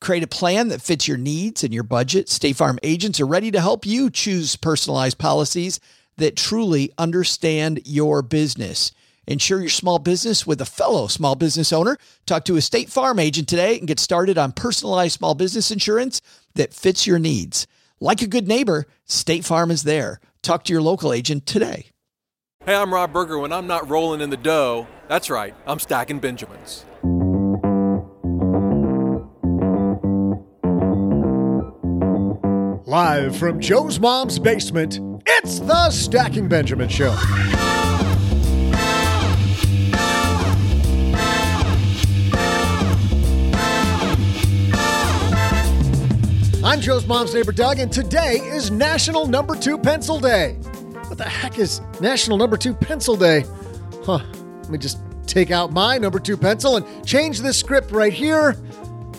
Create a plan that fits your needs and your budget. State Farm agents are ready to help you choose personalized policies that truly understand your business. Insure your small business with a fellow small business owner. Talk to a State Farm agent today and get started on personalized small business insurance that fits your needs. Like a good neighbor, State Farm is there. Talk to your local agent today. Hey, I'm Rob Berger. When I'm not rolling in the dough, that's right, I'm stacking Benjamins. Live from Joe's mom's basement, it's the Stacking Benjamin Show. I'm Joe's mom's neighbor Doug, and today is National Number Two Pencil Day. What the heck is National Number Two Pencil Day? Huh. Let me just take out my number two pencil and change this script right here.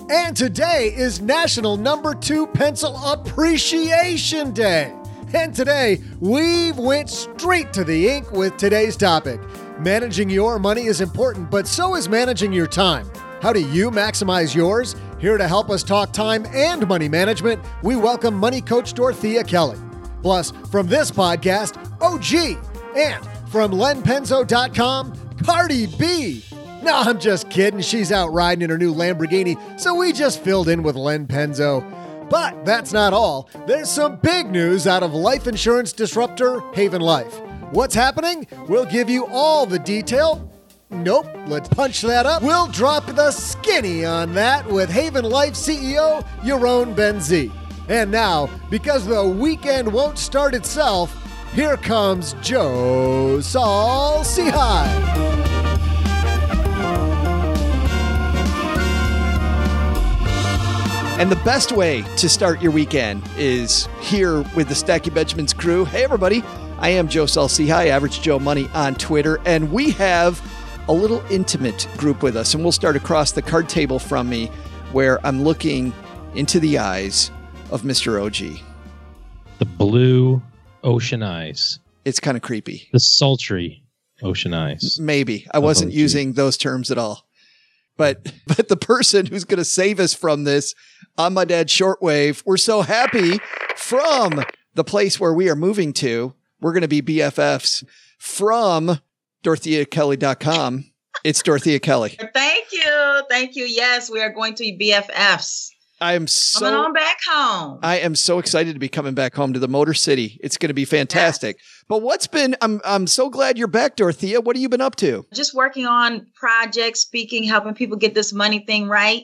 And today is National Number Two Pencil Appreciation Day. And today, we went straight to the ink with today's topic. Managing your money is important, but so is managing your time. How do you maximize yours? Here to help us talk time and money management, we welcome money coach Dorethia Kelly. Plus, from this podcast, OG, and from lenpenzo.com, Cardi B. No, I'm just kidding. She's out riding in her new Lamborghini, so we just filled in with Len Penzo. But that's not all. There's some big news out of life insurance disruptor Haven Life. What's happening? We'll give you all the detail. Nope, let's punch that up. We'll drop the skinny on that with Haven Life CEO Yaron Ben-Zvi. And now, because the weekend won't start itself, here comes Joe Saul. And the best way to start your weekend is here with the Stacking Benjamins crew. Hey, everybody. I am Joe Saul-Sehy, Average Joe Money on Twitter, and we have a little intimate group with us. And we'll start across the card table from me where I'm looking into the eyes of Mr. OG. The blue ocean eyes, It's kind of creepy. the sultry ocean eyes. Maybe. I wasn't OG. using those terms at all. But but the person who's going to save us from this on my dad's shortwave, we're so happy from the place where we are moving to. We're going to be BFFs from DorethiaKelly.com. It's Dorethia Kelly. Thank you. Thank you. Yes, we are going to be BFFs. I am so Coming so on back home. I am so excited to be coming back home to the Motor City. It's going to be fantastic. But what's been I'm I'm so glad you're back, Dorethia. What have you been up to? Just working on projects, speaking, helping people get this money thing right,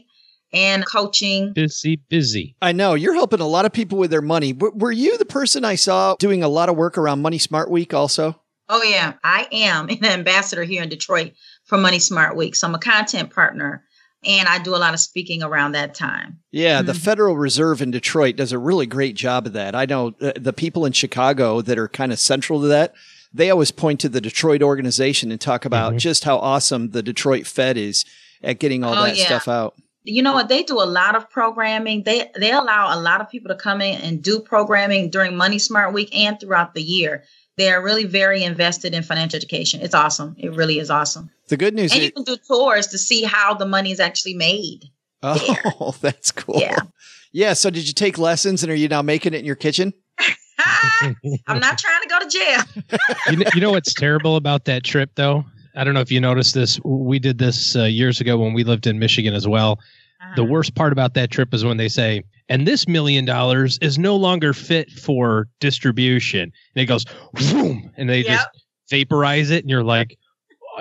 and coaching. Busy, busy. I know you're helping a lot of people with their money. W- were you the person I saw doing a lot of work around Money Smart Week also? Oh, yeah. I am an ambassador here in Detroit for Money Smart Week. So I'm a content partner, and I do a lot of speaking around that time. Yeah, the Mhm. Federal Reserve in Detroit does a really great job of that. I know uh, the people in Chicago that are kind of central to that, they always point to the Detroit organization and talk about Mhm. just how awesome the Detroit Fed is at getting all Oh, that yeah. stuff out. you know what they do a lot of programming they they allow a lot of people to come in and do programming during money smart week and throughout the year they are really very invested in financial education it's awesome it really is awesome The good news and is you can do tours to see how the money is actually made Oh, that's cool. Yeah. Yeah. So did you take lessons and are you now making it in your kitchen? i'm not trying to go to jail you, know, you know what's terrible about that trip, though? I don't know if you noticed this. We did this uh, years ago when we lived in Michigan as well. The Uh-huh. worst part about that trip is when they say, and this million dollars is no longer fit for distribution. And it goes, boom, and they just vaporize it. And you're like, oh,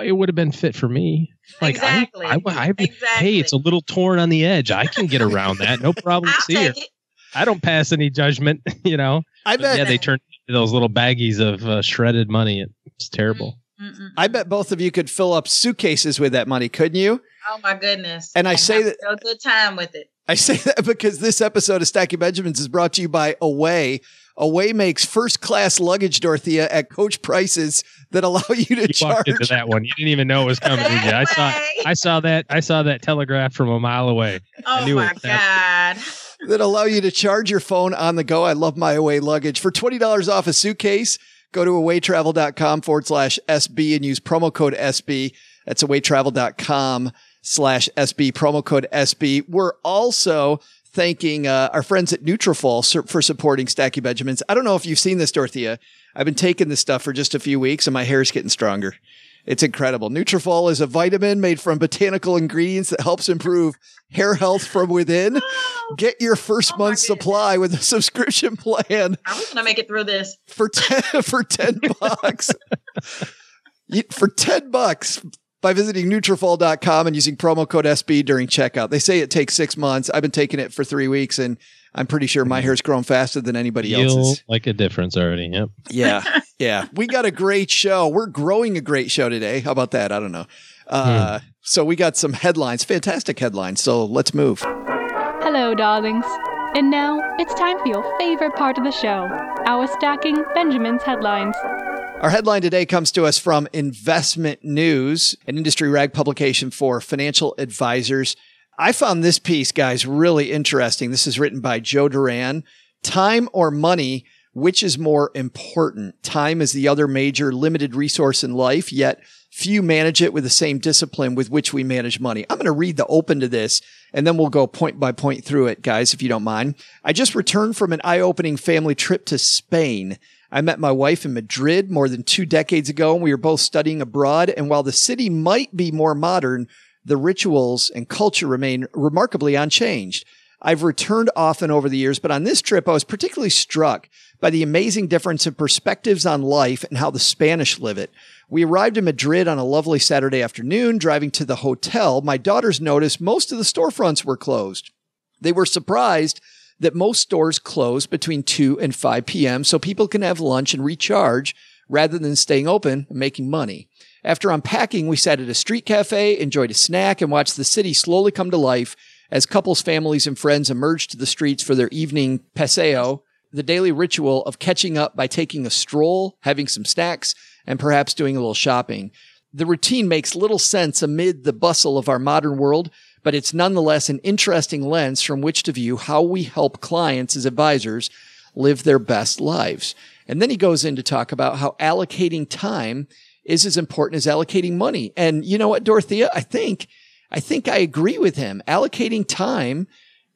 it would have been fit for me. Like, I- exactly I, I, exactly hey, it's a little torn on the edge. I can get around that. No problem i'll here. take it I don't pass any judgment, you know. I bet yeah, they turn into those little baggies of uh, shredded money. It's terrible. Mm-mm. I bet both of you could fill up suitcases with that money, couldn't you? oh my goodness And I say have that- a good time with it I say that because this episode of Stacking Benjamins is brought to you by Away. Away makes first class luggage, Dorethia, at coach prices that allow you to You charge. walked into that one. You didn't even know it was coming, did you? I saw I saw that I saw that telegraph from a mile away. Oh knew my it. God. that allow you to charge your phone on the go. I love my away luggage. For $20 off a suitcase, go to awaytravel.com forward slash SB and use promo code SB. That's awaytravel.com slash SB, promo code SB. We're also thanking uh, our friends at Nutrafol for supporting Stacking Benjamins. I don't know if you've seen this, Dorethia. I've been taking this stuff for just a few weeks and my hair's getting stronger. It's incredible. Nutrafol is a vitamin made from botanical ingredients that helps improve hair health from within. Get your first Oh month's supply with a subscription plan I was gonna make it through this. for 10 for 10 bucks. For 10 bucks by visiting Nutrafol.com and using promo code SB during checkout. They say it takes 6 months. I've been taking it for 3 weeks and I'm pretty sure my hair's grown faster than anybody You'll else's. like a difference already. Yep. Yeah. Yeah. We got a great show. We're growing a great show today. How about that? I don't know. Uh, So we got some headlines, fantastic headlines. So let's move. Hello, darlings. And now it's time for your favorite part of the show our stacking Benjamin's headlines. Our headline today comes to us from Investment News, an industry rag publication for financial advisors. I found this piece, guys, really interesting. This is written by Joe Duran. Time or money, which is more important? Time is the other major limited resource in life, yet few manage it with the same discipline with which we manage money. I'm going to read the open to this and then we'll go point by point through it, guys, if you don't mind. I just returned from an eye opening family trip to Spain. I met my wife in Madrid more than two decades ago, and we were both studying abroad. And while the city might be more modern, the rituals and culture remain remarkably unchanged. I've returned often over the years, but on this trip, I was particularly struck by the amazing difference in perspectives on life and how the Spanish live it. We arrived in Madrid on a lovely Saturday afternoon. Driving to the hotel, my daughters noticed most of the storefronts were closed. They were surprised that most stores close between 2 and 5 p.m. so people can have lunch and recharge rather than staying open and making money. After unpacking, we sat at a street cafe, enjoyed a snack, and watched the city slowly come to life as couples, families, and friends emerged to the streets for their evening paseo, the daily ritual of catching up by taking a stroll, having some snacks, and perhaps doing a little shopping. The routine makes little sense amid the bustle of our modern world, but it's nonetheless an interesting lens from which to view how we help clients as advisors live their best lives. And then he goes in to talk about how allocating time is as important as allocating money. And you know what, Dorethia? I think, I think I agree with him. Allocating time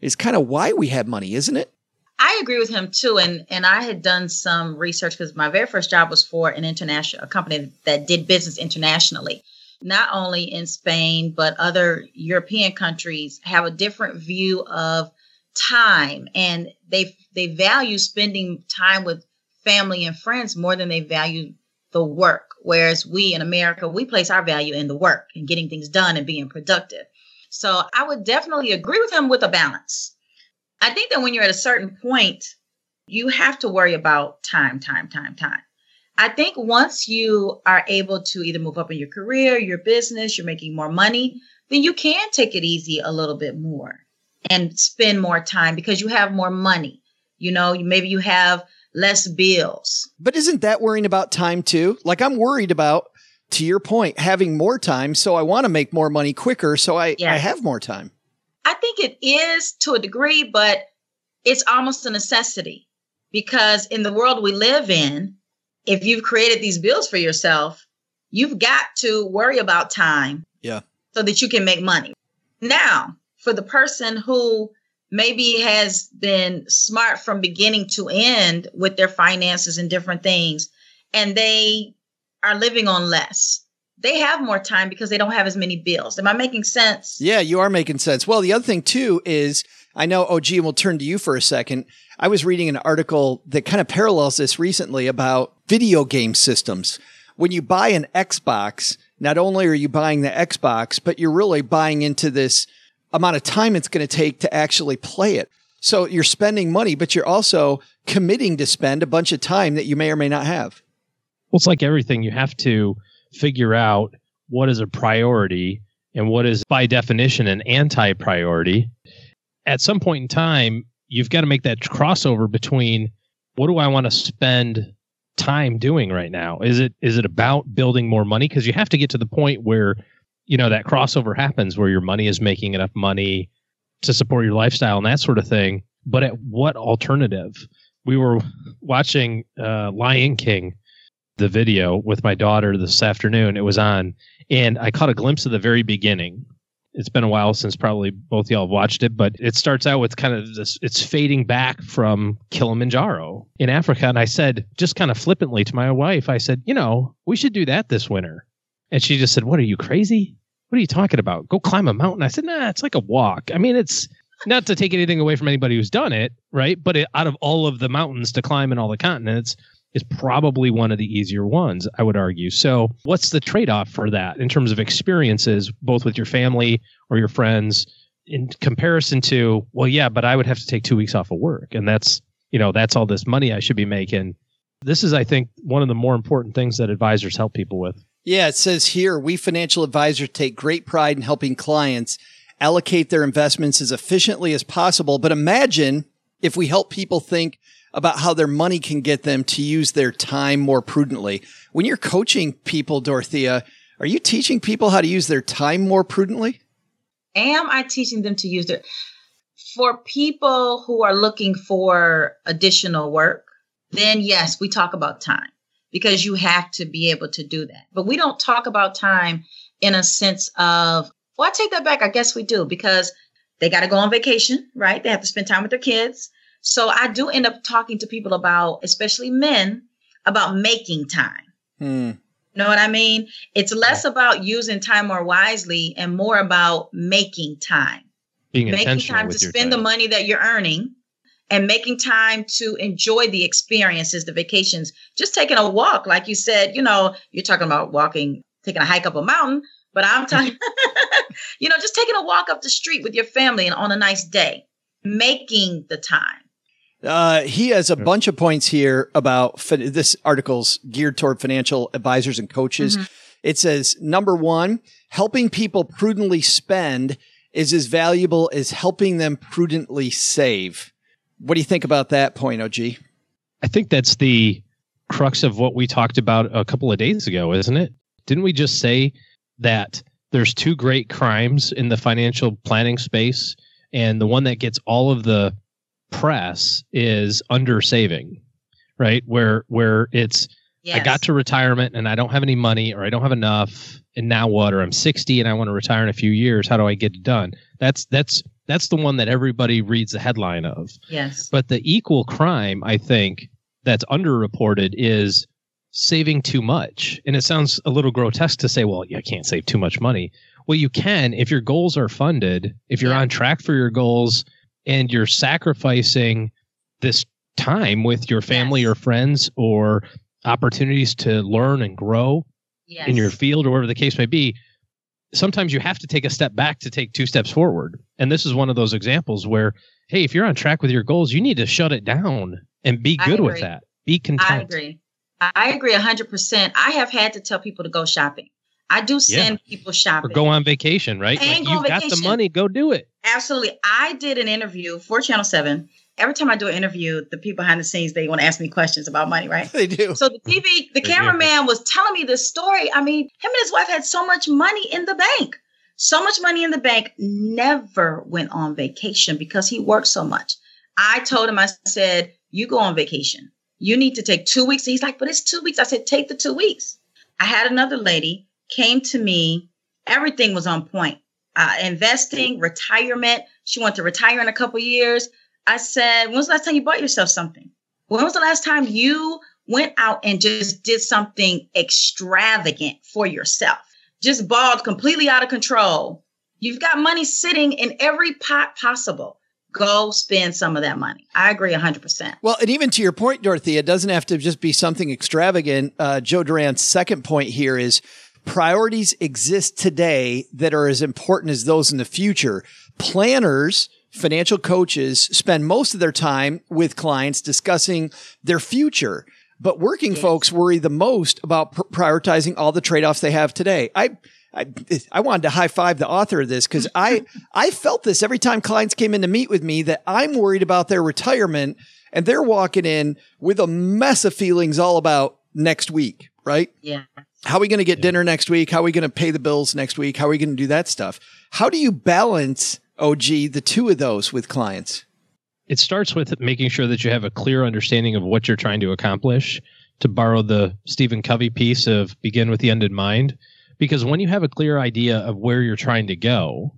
is kind of why we have money, isn't it? I agree with him too, and and I had done some research because my very first job was for an international a company that did business internationally, not only in Spain but other European countries have a different view of time, and they they value spending time with family and friends more than they value the work. Whereas we in America we place our value in the work and getting things done and being productive. So I would definitely agree with him with a balance. I think that when you're at a certain point, you have to worry about time, time, time, time. I think once you are able to either move up in your career, your business, you're making more money, then you can take it easy a little bit more and spend more time because you have more money. You know, maybe you have less bills. But isn't that worrying about time too? Like I'm worried about, to your point, having more time. So I want to make more money quicker. So I, Yeah. I have more time. I think it is to a degree, but it's almost a necessity because in the world we live in, if you've created these bills for yourself, you've got to worry about time. Yeah. So that you can make money. Now, for the person who maybe has been smart from beginning to end with their finances and different things, and they are living on less, they have more time because they don't have as many bills. Am I making sense? Yeah, you are making sense. Well, the other thing too is I know oh, OG and we'll turn to you for a second. I was reading an article that kind of parallels this recently about video game systems. When you buy an Xbox, not only are you buying the Xbox, but you're really buying into this amount of time it's going to take to actually play it. So you're spending money, but you're also committing to spend a bunch of time that you may or may not have. Well, it's like everything. You have to figure out what is a priority and what is, by definition, an anti priority. At some point in time, you've got to make that crossover between what do I want to spend time doing right now? Is it is it about building more money? Because you have to get to the point where you know that crossover happens where your money is making enough money to support your lifestyle and that sort of thing. But at what alternative? We were watching uh, Lion King, the video with my daughter this afternoon. It was on, and I caught a glimpse of the very beginning. It's been a while since probably both y'all have watched it, but it starts out with kind of this it's fading back from Kilimanjaro in Africa. And I said, just kind of flippantly to my wife, I said, you know, we should do that this winter. And she just said, What are you crazy? What are you talking about? Go climb a mountain. I said, Nah, it's like a walk. I mean, it's not to take anything away from anybody who's done it, right? But it, out of all of the mountains to climb in all the continents, is probably one of the easier ones, I would argue. So, what's the trade off for that in terms of experiences, both with your family or your friends, in comparison to, well, yeah, but I would have to take two weeks off of work. And that's, you know, that's all this money I should be making. This is, I think, one of the more important things that advisors help people with. Yeah, it says here we financial advisors take great pride in helping clients allocate their investments as efficiently as possible. But imagine if we help people think about how their money can get them to use their time more prudently. When you're coaching people, Dorethia, are you teaching people how to use their time more prudently? Am I teaching them to use their for people who are looking for additional work? Then yes, we talk about time because you have to be able to do that. But we don't talk about time in a sense of, well, I take that back. I guess we do because they got to go on vacation, right? They have to spend time with their kids. So I do end up talking to people about, especially men, about making time. Hmm. Know what I mean? It's less about using time more wisely and more about making time. Being making time to spend time. the money that you're earning and making time to enjoy the experiences, the vacations, just taking a walk. Like you said, you know, you're talking about walking, taking a hike up a mountain, but I'm talking, you know, just taking a walk up the street with your family and on a nice day, making the time. Uh, he has a bunch of points here about fin- this article's geared toward financial advisors and coaches. Mm-hmm. It says number one, helping people prudently spend is as valuable as helping them prudently save. What do you think about that point, OG? I think that's the crux of what we talked about a couple of days ago, isn't it? Didn't we just say that there's two great crimes in the financial planning space, and the one that gets all of the press is under saving, right? Where where it's yes. I got to retirement and I don't have any money or I don't have enough, and now what? Or I'm 60 and I want to retire in a few years. How do I get it done? That's that's that's the one that everybody reads the headline of. Yes. But the equal crime, I think, that's underreported is saving too much. And it sounds a little grotesque to say, well, you can't save too much money. Well, you can if your goals are funded, if you're yeah. on track for your goals and you're sacrificing this time with your family yes. or friends or opportunities to learn and grow yes. in your field or whatever the case may be sometimes you have to take a step back to take two steps forward. And this is one of those examples where, hey, if you're on track with your goals, you need to shut it down and be good with that. Be content. I agree. I agree 100%. I have had to tell people to go shopping. I do send yeah. people shopping. Or go on vacation, right? And like you've got the money, go do it. Absolutely. I did an interview for Channel 7 every time I do an interview, the people behind the scenes they want to ask me questions about money, right? They do. So the TV, the cameraman was telling me this story. I mean, him and his wife had so much money in the bank, so much money in the bank, never went on vacation because he worked so much. I told him, I said, "You go on vacation. You need to take two weeks." He's like, "But it's two weeks." I said, "Take the two weeks." I had another lady came to me. Everything was on point. Uh, investing, retirement. She wanted to retire in a couple years. I said, when was the last time you bought yourself something? When was the last time you went out and just did something extravagant for yourself? Just balled completely out of control. You've got money sitting in every pot possible. Go spend some of that money. I agree 100%. Well, and even to your point, Dorothy, it doesn't have to just be something extravagant. Uh, Joe Duran's second point here is priorities exist today that are as important as those in the future. Planners financial coaches spend most of their time with clients discussing their future. But working yes. folks worry the most about pr- prioritizing all the trade offs they have today. I, I, I wanted to high five the author of this because I I felt this every time clients came in to meet with me that I'm worried about their retirement and they're walking in with a mess of feelings all about next week, right? Yeah. How are we going to get dinner next week? How are we going to pay the bills next week? How are we going to do that stuff? How do you balance OG the two of those with clients? It starts with making sure that you have a clear understanding of what you're trying to accomplish. To borrow the Stephen Covey piece of begin with the end in mind, because when you have a clear idea of where you're trying to go,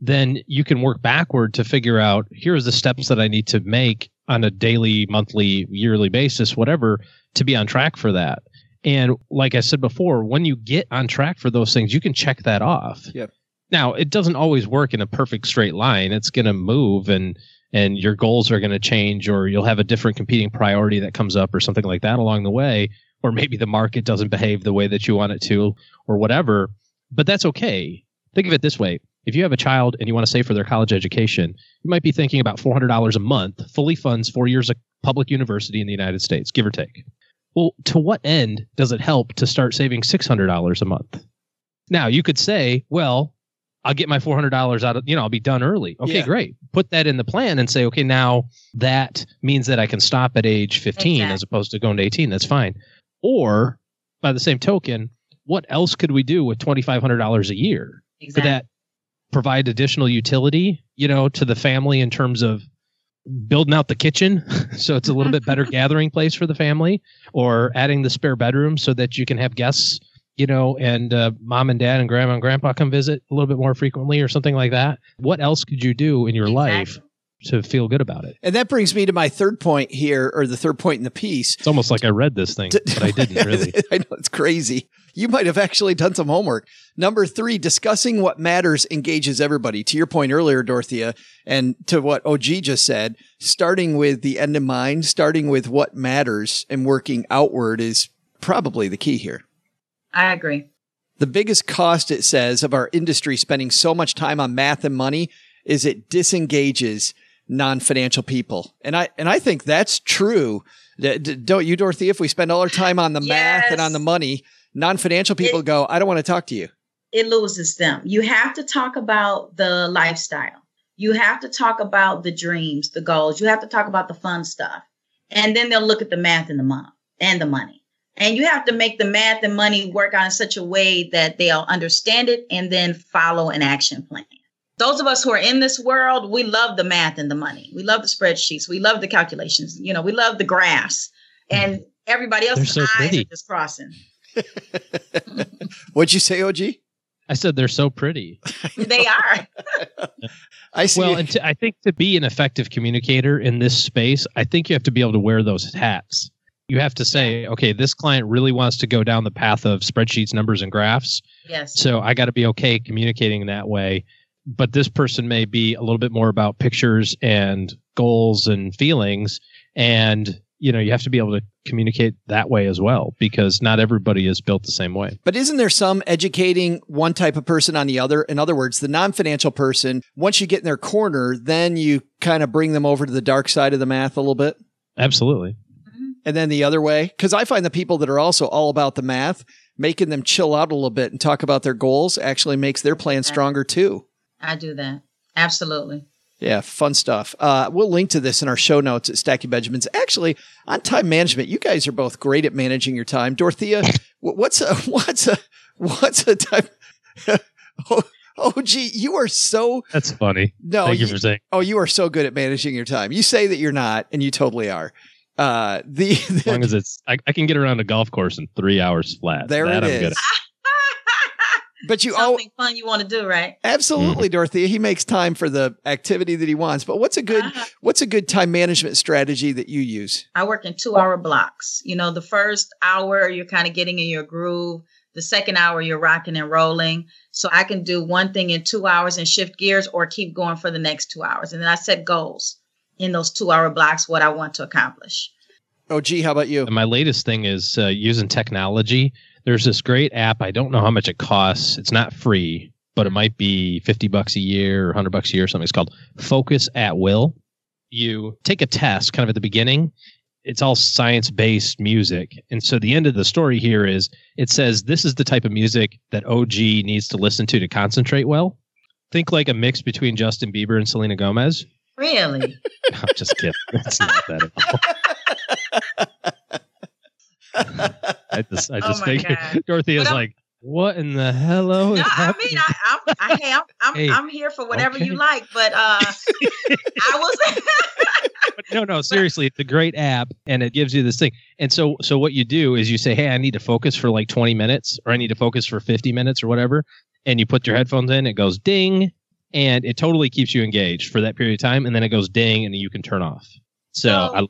then you can work backward to figure out here's the steps that I need to make on a daily, monthly, yearly basis, whatever, to be on track for that. And like I said before, when you get on track for those things, you can check that off. Yep. Now, it doesn't always work in a perfect straight line. It's going to move and and your goals are going to change or you'll have a different competing priority that comes up or something like that along the way or maybe the market doesn't behave the way that you want it to or whatever. But that's okay. Think of it this way. If you have a child and you want to save for their college education, you might be thinking about $400 a month, fully funds 4 years of public university in the United States, give or take. Well, to what end does it help to start saving $600 a month? Now, you could say, well, I'll get my $400 out of, you know, I'll be done early. Okay, Yeah. great. Put that in the plan and say, okay, now that means that I can stop at age 15 as opposed to going to 18. That's fine. Or by the same token, what else could we do with $2,500 a year? Could that provide additional utility, you know, to the family in terms of building out the kitchen so it's a little bit better gathering place for the family or adding the spare bedroom so that you can have guests you know and uh, mom and dad and grandma and grandpa come visit a little bit more frequently or something like that what else could you do in your life to feel good about it And that brings me to my third point here, or the third point in the piece. it's almost like i read this thing but i didn't really I know it's crazy. You might have actually done some homework. Number three, discussing what matters engages everybody. To your point earlier, Dorethia, and to what OG just said, starting with the end in mind, starting with what matters and working outward is probably the key here. I agree. The biggest cost, it says, of our industry spending so much time on math and money is it disengages non-financial people. And I, and I think that's true. D- d- Don't you, Dorethia? If we spend all our time on the math and on the money, non-financial people go, I don't want to talk to you. it loses them. You have to talk about the lifestyle. You have to talk about the dreams, the goals. You have to talk about the fun stuff. And then they'll look at the math and the month and the money. And you have to make the math and money work out in such a way that they'll understand it and then follow an action plan. Those of us who are in this world, we love the math and the money. We love the spreadsheets. We love the calculations. You know, we love the graphs. And everybody else's so eyes pretty. are just crossing. What'd you say, OG? i said they're so pretty They are. I see. well and to, i think to be an effective communicator in this space i think you have to be able to wear those hats you have to say okay this client really wants to go down the path of spreadsheets numbers and graphs Yes. so i got to be okay communicating in that way but this person may be a little bit more about pictures and goals and feelings and you know you have to be able to communicate that way as well because not everybody is built the same way But isn't there some educating one type of person on the other? In other words, the non financial person, once you get in their corner, then you kind of bring them over to the dark side of the math a little bit. absolutely mm-hmm. And then the other way, because I find the people that are also all about the math, making them chill out a little bit and talk about their goals actually makes their plan stronger too. I do that. Absolutely. Yeah, fun stuff. Uh, we'll link to this in our show notes at Stacking Benjamins. Actually, on time management, you guys are both great at managing your time. Dorethia, what's a what's a what's a time? oh, oh, gee, you are so that's funny no. thank you you- for saying oh, you are so good at managing your time. You say that you're not, and you totally are. Uh, the, as long as it's I, I can get around a golf course in three hours flat there That it I'm good is. But you Something fun you want to do, right? absolutely, Dorethia. He makes time for the activity that he wants. But what's a good Uh-huh. what's a good time management strategy that you use? I work in two hour blocks. You know, the first hour, you're kind of getting in your groove. The second hour, you're rocking and rolling. So I can do one thing in two hours and shift gears or keep going for the next two hours. And then I set goals in those two hour blocks, what I want to accomplish. Oh, gee, how about you? And my latest thing is uh, using technology. There's this great app. I don't know how much it costs. It's not free, but it mm-hmm. might be 50 bucks a year or 100 bucks a year or something. It's called Focus at Will. You take a test kind of at the beginning it's all science based music. And so the end of the story here is it says this is the type of music that OG needs to listen to to concentrate well. Think like a mix between Justin Bieber and Selena Gomez. Really? I'm just kidding. It's not that at all. I just, I Oh just my think God. Dorethia's like, what in the hello? No, I mean, I, I'm, I, hey, I'm, I'm, Hey, I'm here for whatever you like, but uh, I was. But no, no, seriously, it's a great app and it gives you this thing. And so so what you do is you say, "Hey, I need to focus for like 20 minutes or I need to focus for 50 minutes or whatever." And you put your headphones in, it goes ding, and it totally keeps you engaged for that period of time and then it goes ding and you can turn off. So, So- I,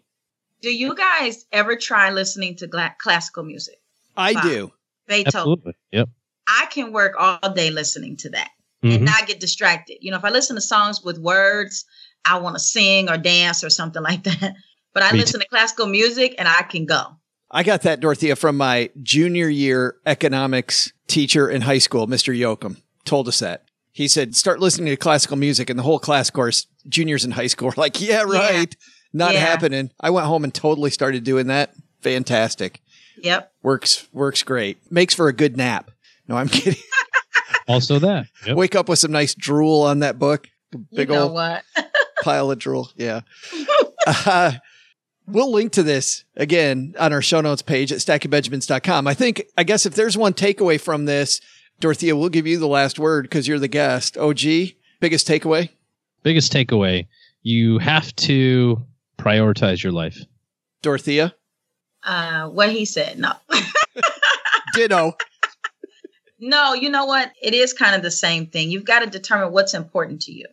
Do you guys ever try listening to gla- classical music? I Wow. do. Beethoven. absolutely. Yep. I can work all day listening to that Mhm. and not get distracted. You know, if I listen to songs with words, I want to sing or dance or something like that. But I Me listen to classical music and I can go. I got that, Dorethia, from my junior year economics teacher in high school, Mr. Yoakum, told us that. He said, start listening to classical music. And the whole class course, juniors in high school were like, yeah, right. Not Yeah. happening. I went home and totally started doing that. Fantastic. Yep. Works, works great. Makes for a good nap. No, I'm kidding. Also that. Yep. Wake up with some nice drool on that book. Big you know old what? pile of drool. Yeah. Uh, we'll link to this again on our show notes page at stackingbenjamins.com. I think, I guess if there's one takeaway from this, Dorethia, we'll give you the last word because you're the guest. OG, biggest takeaway? Biggest takeaway, you have to prioritize your life. Dorethia? Uh, what he said. No. Ditto. No, you know what? It is kind of the same thing. You've got to determine what's important to you.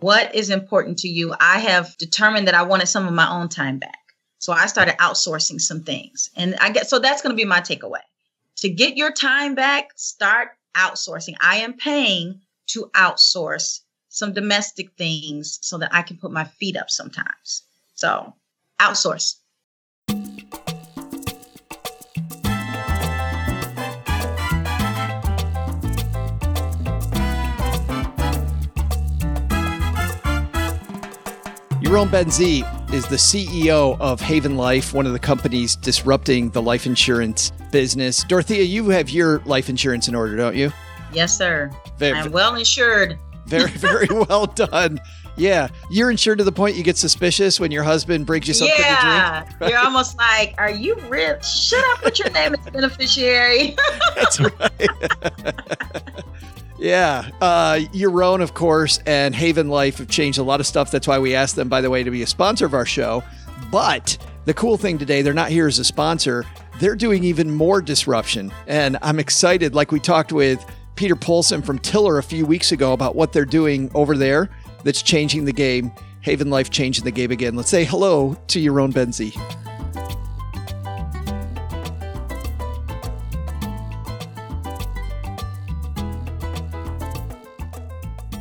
What is important to you? I have determined that I wanted some of my own time back. So I started outsourcing some things. And I get so that's going to be my takeaway. To get your time back, start outsourcing. I am paying to outsource some domestic things so that I can put my feet up sometimes. So outsource. Yaron Ben-Zvi is the CEO of Haven Life, one of the companies disrupting the life insurance business. Dorethia, you have your life insurance in order, don't you? Yes, sir. Very, I'm well insured. very, very well done. Yeah. You're insured to the point you get suspicious when your husband brings you something to drink. yeah, you're almost like, are you real? Should I put your name as beneficiary? That's right. yeah. Uh, Yaron, of course, and Haven Life have changed a lot of stuff. That's why we asked them, by the way, to be a sponsor of our show. But the cool thing today, they're not here as a sponsor. They're doing even more disruption. And I'm excited. Like we talked with Peter Polson from Tiller a few weeks ago about what they're doing over there that's changing the game. Haven Life changing the game again. Let's say hello to Yaron Ben-Zvi.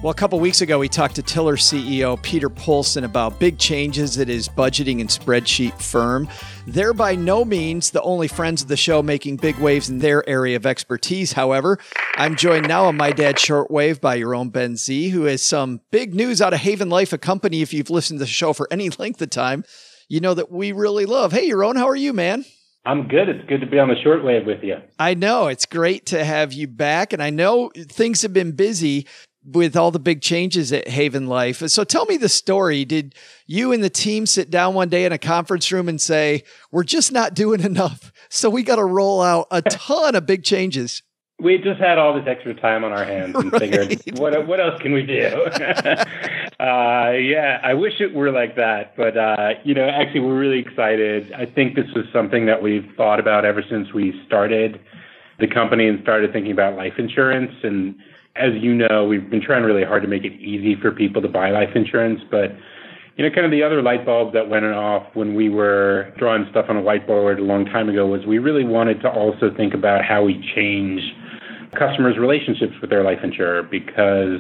Well, a couple weeks ago, we talked to Tiller CEO Peter Polson about big changes at his budgeting and spreadsheet firm. They're by no means the only friends of the show making big waves in their area of expertise. However, I'm joined now on my dad shortwave by Yaron Ben-Zvi, who has some big news out of Haven Life, a company. If you've listened to the show for any length of time, you know that we really love. Hey, Yaron, how are you, man? I'm good. It's good to be on the shortwave with you. I know it's great to have you back, and I know things have been busy with all the big changes at Haven Life. So tell me the story. Did you and the team sit down one day in a conference room and say, "We're just not doing enough, so we got to roll out a ton of big changes"? We just had all this extra time on our hands and Right. figured, what what else can we do? uh, yeah, I wish it were like that, but uh, you know, actually, we're really excited. I think this was something that we've thought about ever since we started the company and started thinking about life insurance. And as you know, we've been trying really hard to make it easy for people to buy life insurance, but you know, kind of the other light bulb that went off when we were drawing stuff on a whiteboard a long time ago was we really wanted to also think about how we change customers' relationships with their life insurer because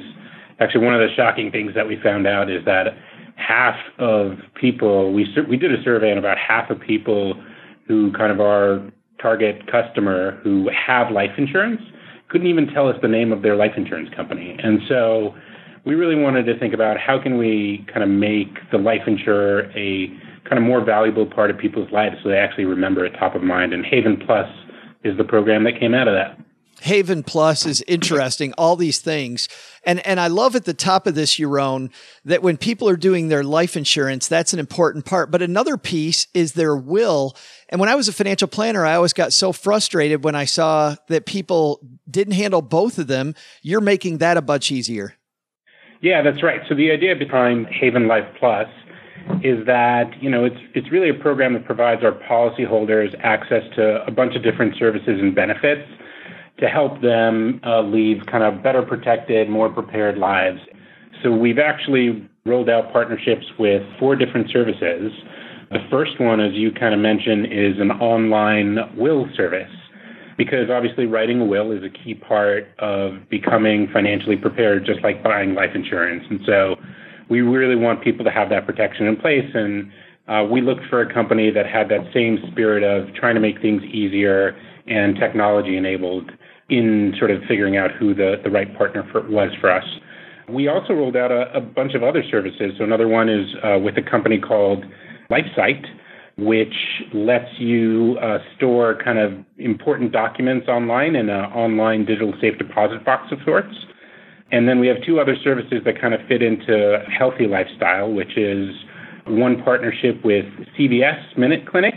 actually one of the shocking things that we found out is that half of people we we did a survey on about half of people who kind of our target customer who have life insurance couldn't even tell us the name of their life insurance company. And so we really wanted to think about how can we kind of make the life insurer a kind of more valuable part of people's lives so they actually remember it top of mind. And Haven Plus is the program that came out of that. Haven Plus is interesting, all these things. And and I love at the top of this, Yaron, that when people are doing their life insurance, that's an important part. But another piece is their will. And when I was a financial planner, I always got so frustrated when I saw that people didn't handle both of them. You're making that a bunch easier. Yeah, that's right. So the idea behind Haven Life Plus is that you know it's it's really a program that provides our policyholders access to a bunch of different services and benefits to help them uh, lead kind of better protected, more prepared lives. So we've actually rolled out partnerships with four different services. The first one, as you kind of mentioned, is an online will service because obviously writing a will is a key part of becoming financially prepared, just like buying life insurance. And so we really want people to have that protection in place. And uh, we looked for a company that had that same spirit of trying to make things easier and technology enabled in sort of figuring out who the, the right partner for, was for us. We also rolled out a, a bunch of other services. So another one is uh, with a company called LifeSite, which lets you uh, store kind of important documents online in an online digital safe deposit box of sorts. And then we have two other services that kind of fit into healthy lifestyle, which is one partnership with CVS Minute Clinic,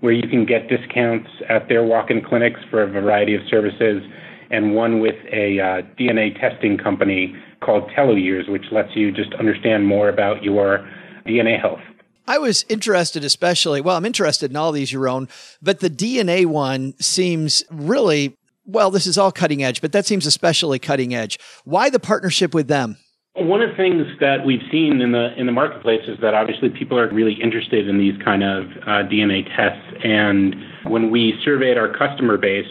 where you can get discounts at their walk-in clinics for a variety of services, and one with a uh, DNA testing company called TeloYears, which lets you just understand more about your DNA health. I was interested, especially, well, I'm interested in all these, Yaron, but the DNA one seems really, well, this is all cutting edge, but that seems especially cutting edge. Why the partnership with them? One of the things that we've seen in the in the marketplace is that obviously people are really interested in these kind of uh, DNA tests, and when we surveyed our customer base,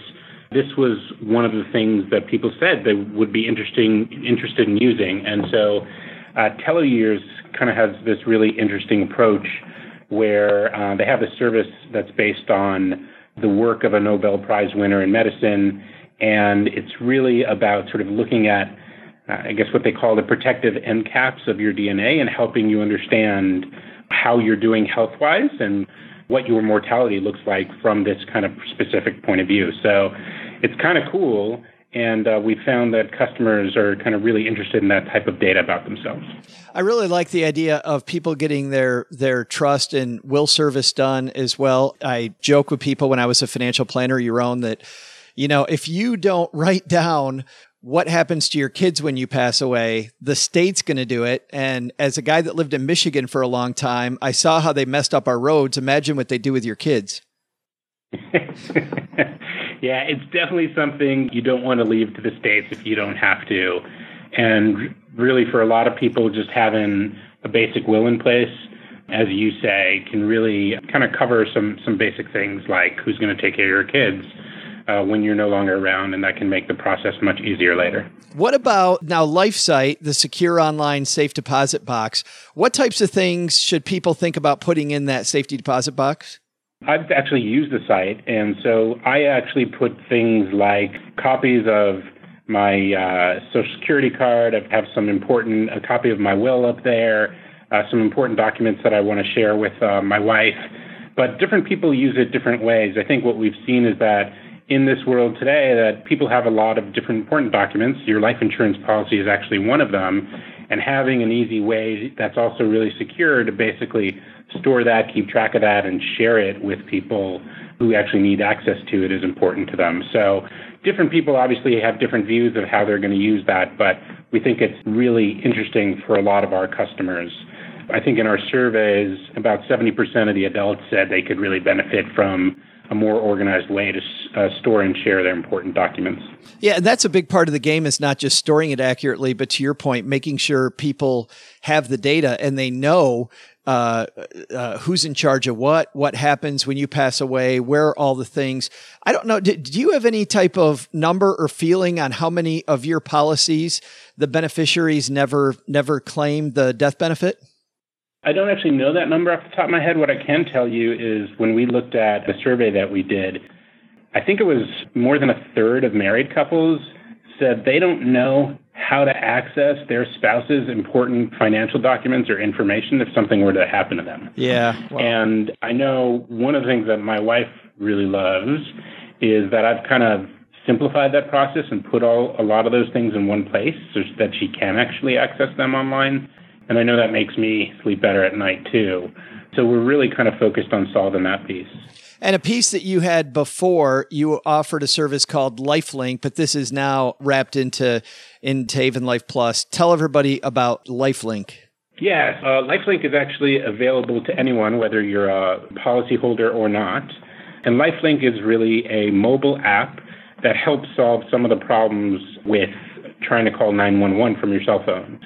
this was one of the things that people said they would be interesting interested in using, and so uh, TeloYears kind of has this really interesting approach where uh, they have a service that's based on the work of a Nobel Prize winner in medicine, and it's really about sort of looking at I guess what they call the protective end caps of your DNA and helping you understand how you're doing health wise and what your mortality looks like from this kind of specific point of view. So it's kind of cool. And uh, we found that customers are kind of really interested in that type of data about themselves. I really like the idea of people getting their their trust and will service done as well. I joke with people when I was a financial planner, Yaron, that you know, if you don't write down what happens to your kids when you pass away, the state's going to do it. And as a guy that lived in Michigan for a long time, I saw how they messed up our roads. Imagine what they do with your kids. yeah, it's definitely something you don't want to leave to the states if you don't have to. And really, for a lot of people, just having a basic will in place, as you say, can really kind of cover some some basic things like who's going to take care of your kids uh, when you're no longer around, and that can make the process much easier later. What about now LifeSite, the secure online safe deposit box? What types of things should people think about putting in that safety deposit box? I've actually used the site, and so I actually put things like copies of my uh, social security card. I have some important a copy of my will up there, uh, some important documents that I want to share with uh, my wife. But different people use it different ways. I think what we've seen is that in this world today that people have a lot of different important documents. Your life insurance policy is actually one of them. And having an easy way that's also really secure to basically store that, keep track of that, and share it with people who actually need access to it is important to them. So different people obviously have different views of how they're going to use that, but we think it's really interesting for a lot of our customers. I think in our surveys, about 70% of the adults said they could really benefit from a more organized way to uh, store and share their important documents. Yeah, and that's a big part of the game is not just storing it accurately, but to your point, making sure people have the data and they know uh, uh, who's in charge of what, what happens when you pass away, where all the things. I don't know. Do, do you have any type of number or feeling on how many of your policies the beneficiaries never never claim the death benefit? I don't actually know that number off the top of my head. What I can tell you is when we looked at the survey that we did, I think it was more than a third of married couples said they don't know how to access their spouse's important financial documents or information if something were to happen to them. Yeah. Wow. And I know one of the things that my wife really loves is that I've kind of simplified that process and put all a lot of those things in one place so that she can actually access them online. And I know that makes me sleep better at night too. So we're really kind of focused on solving that piece. And a piece that you had before, you offered a service called LifeLink, but this is now wrapped into into Haven Life Plus. Tell everybody about LifeLink. Yes, uh, LifeLink is actually available to anyone, whether you're a policyholder or not. And LifeLink is really a mobile app that helps solve some of the problems with trying to call 911 from your cell phone.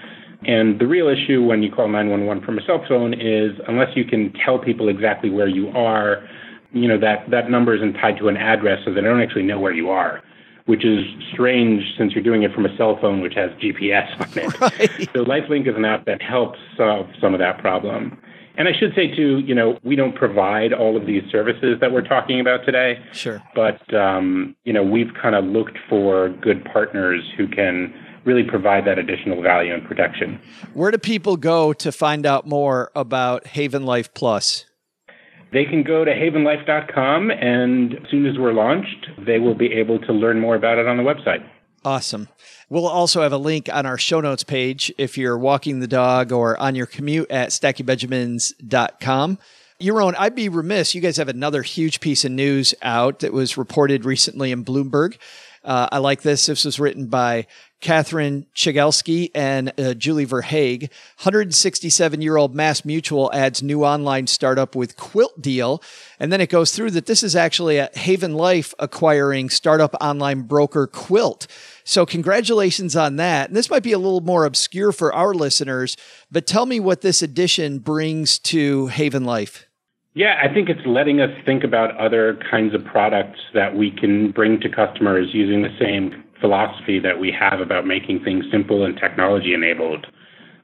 And the real issue when you call 911 from a cell phone is unless you can tell people exactly where you are, you know, that, that number isn't tied to an address so they don't actually know where you are, which is strange since you're doing it from a cell phone which has GPS on it. Right. So LifeLink is an app that helps solve some of that problem. And I should say too, you know, we don't provide all of these services that we're talking about today. Sure. But um, you know, we've kind of looked for good partners who can really provide that additional value and protection. Where do people go to find out more about Haven Life Plus? They can go to havenlife.com, and as soon as we're launched, they will be able to learn more about it on the website. Awesome. We'll also have a link on our show notes page if you're walking the dog or on your commute at stackingbenjamins.com. Yaron, I'd be remiss. You guys have another huge piece of news out that was reported recently in Bloomberg. Uh, I like this. This was written by Catherine Chiglinsky and uh, Julie Verhage. 167 year old Mass Mutual adds new online startup with Quilt Deal. And then it goes through that this is actually a Haven Life acquiring startup online broker Quilt. So congratulations on that. And this might be a little more obscure for our listeners, but tell me what this addition brings to Haven Life. Yeah, I think it's letting us think about other kinds of products that we can bring to customers using the same philosophy that we have about making things simple and technology enabled.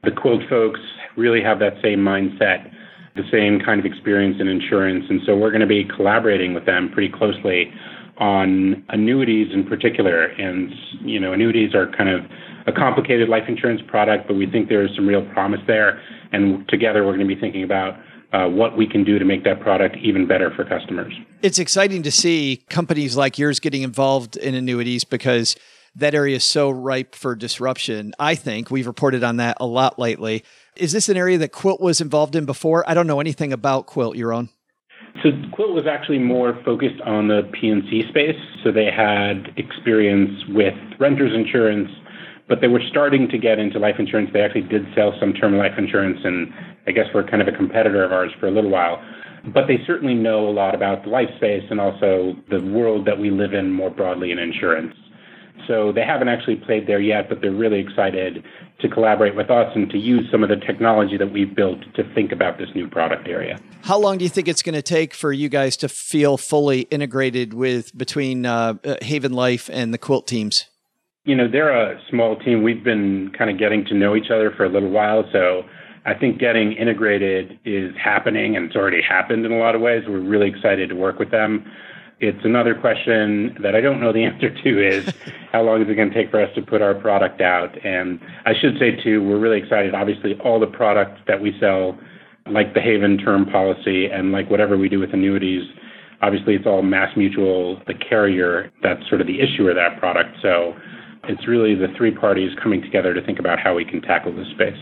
The Quilt folks really have that same mindset, the same kind of experience in insurance. And so we're going to be collaborating with them pretty closely on annuities in particular. And, you know, annuities are kind of a complicated life insurance product, but we think there is some real promise there. And together we're going to be thinking about uh, what we can do to make that product even better for customers. It's exciting to see companies like yours getting involved in annuities because that area is so ripe for disruption. I think we've reported on that a lot lately. Is this an area that Quilt was involved in before? I don't know anything about Quilt, Yaron. So Quilt was actually more focused on the P&C space. So they had experience with renters insurance, but they were starting to get into life insurance. They actually did sell some term life insurance, and I guess were kind of a competitor of ours for a little while. But they certainly know a lot about the life space and also the world that we live in more broadly in insurance. So they haven't actually played there yet, but they're really excited to collaborate with us and to use some of the technology that we've built to think about this new product area. How long do you think it's going to take for you guys to feel fully integrated with between uh, uh Haven Life and the Quilt teams? You know, they're a small team. We've been kind of getting to know each other for a little while, so I think getting integrated is happening and it's already happened in a lot of ways. We're really excited to work with them. It's another question that I don't know the answer to is how long is it going to take for us to put our product out? And I should say too, we're really excited. Obviously, all the products that we sell, like the Haven term policy and like whatever we do with annuities, obviously it's all Mass Mutual, the carrier, that's sort of the issuer of that product. So it's really the three parties coming together to think about how we can tackle this space.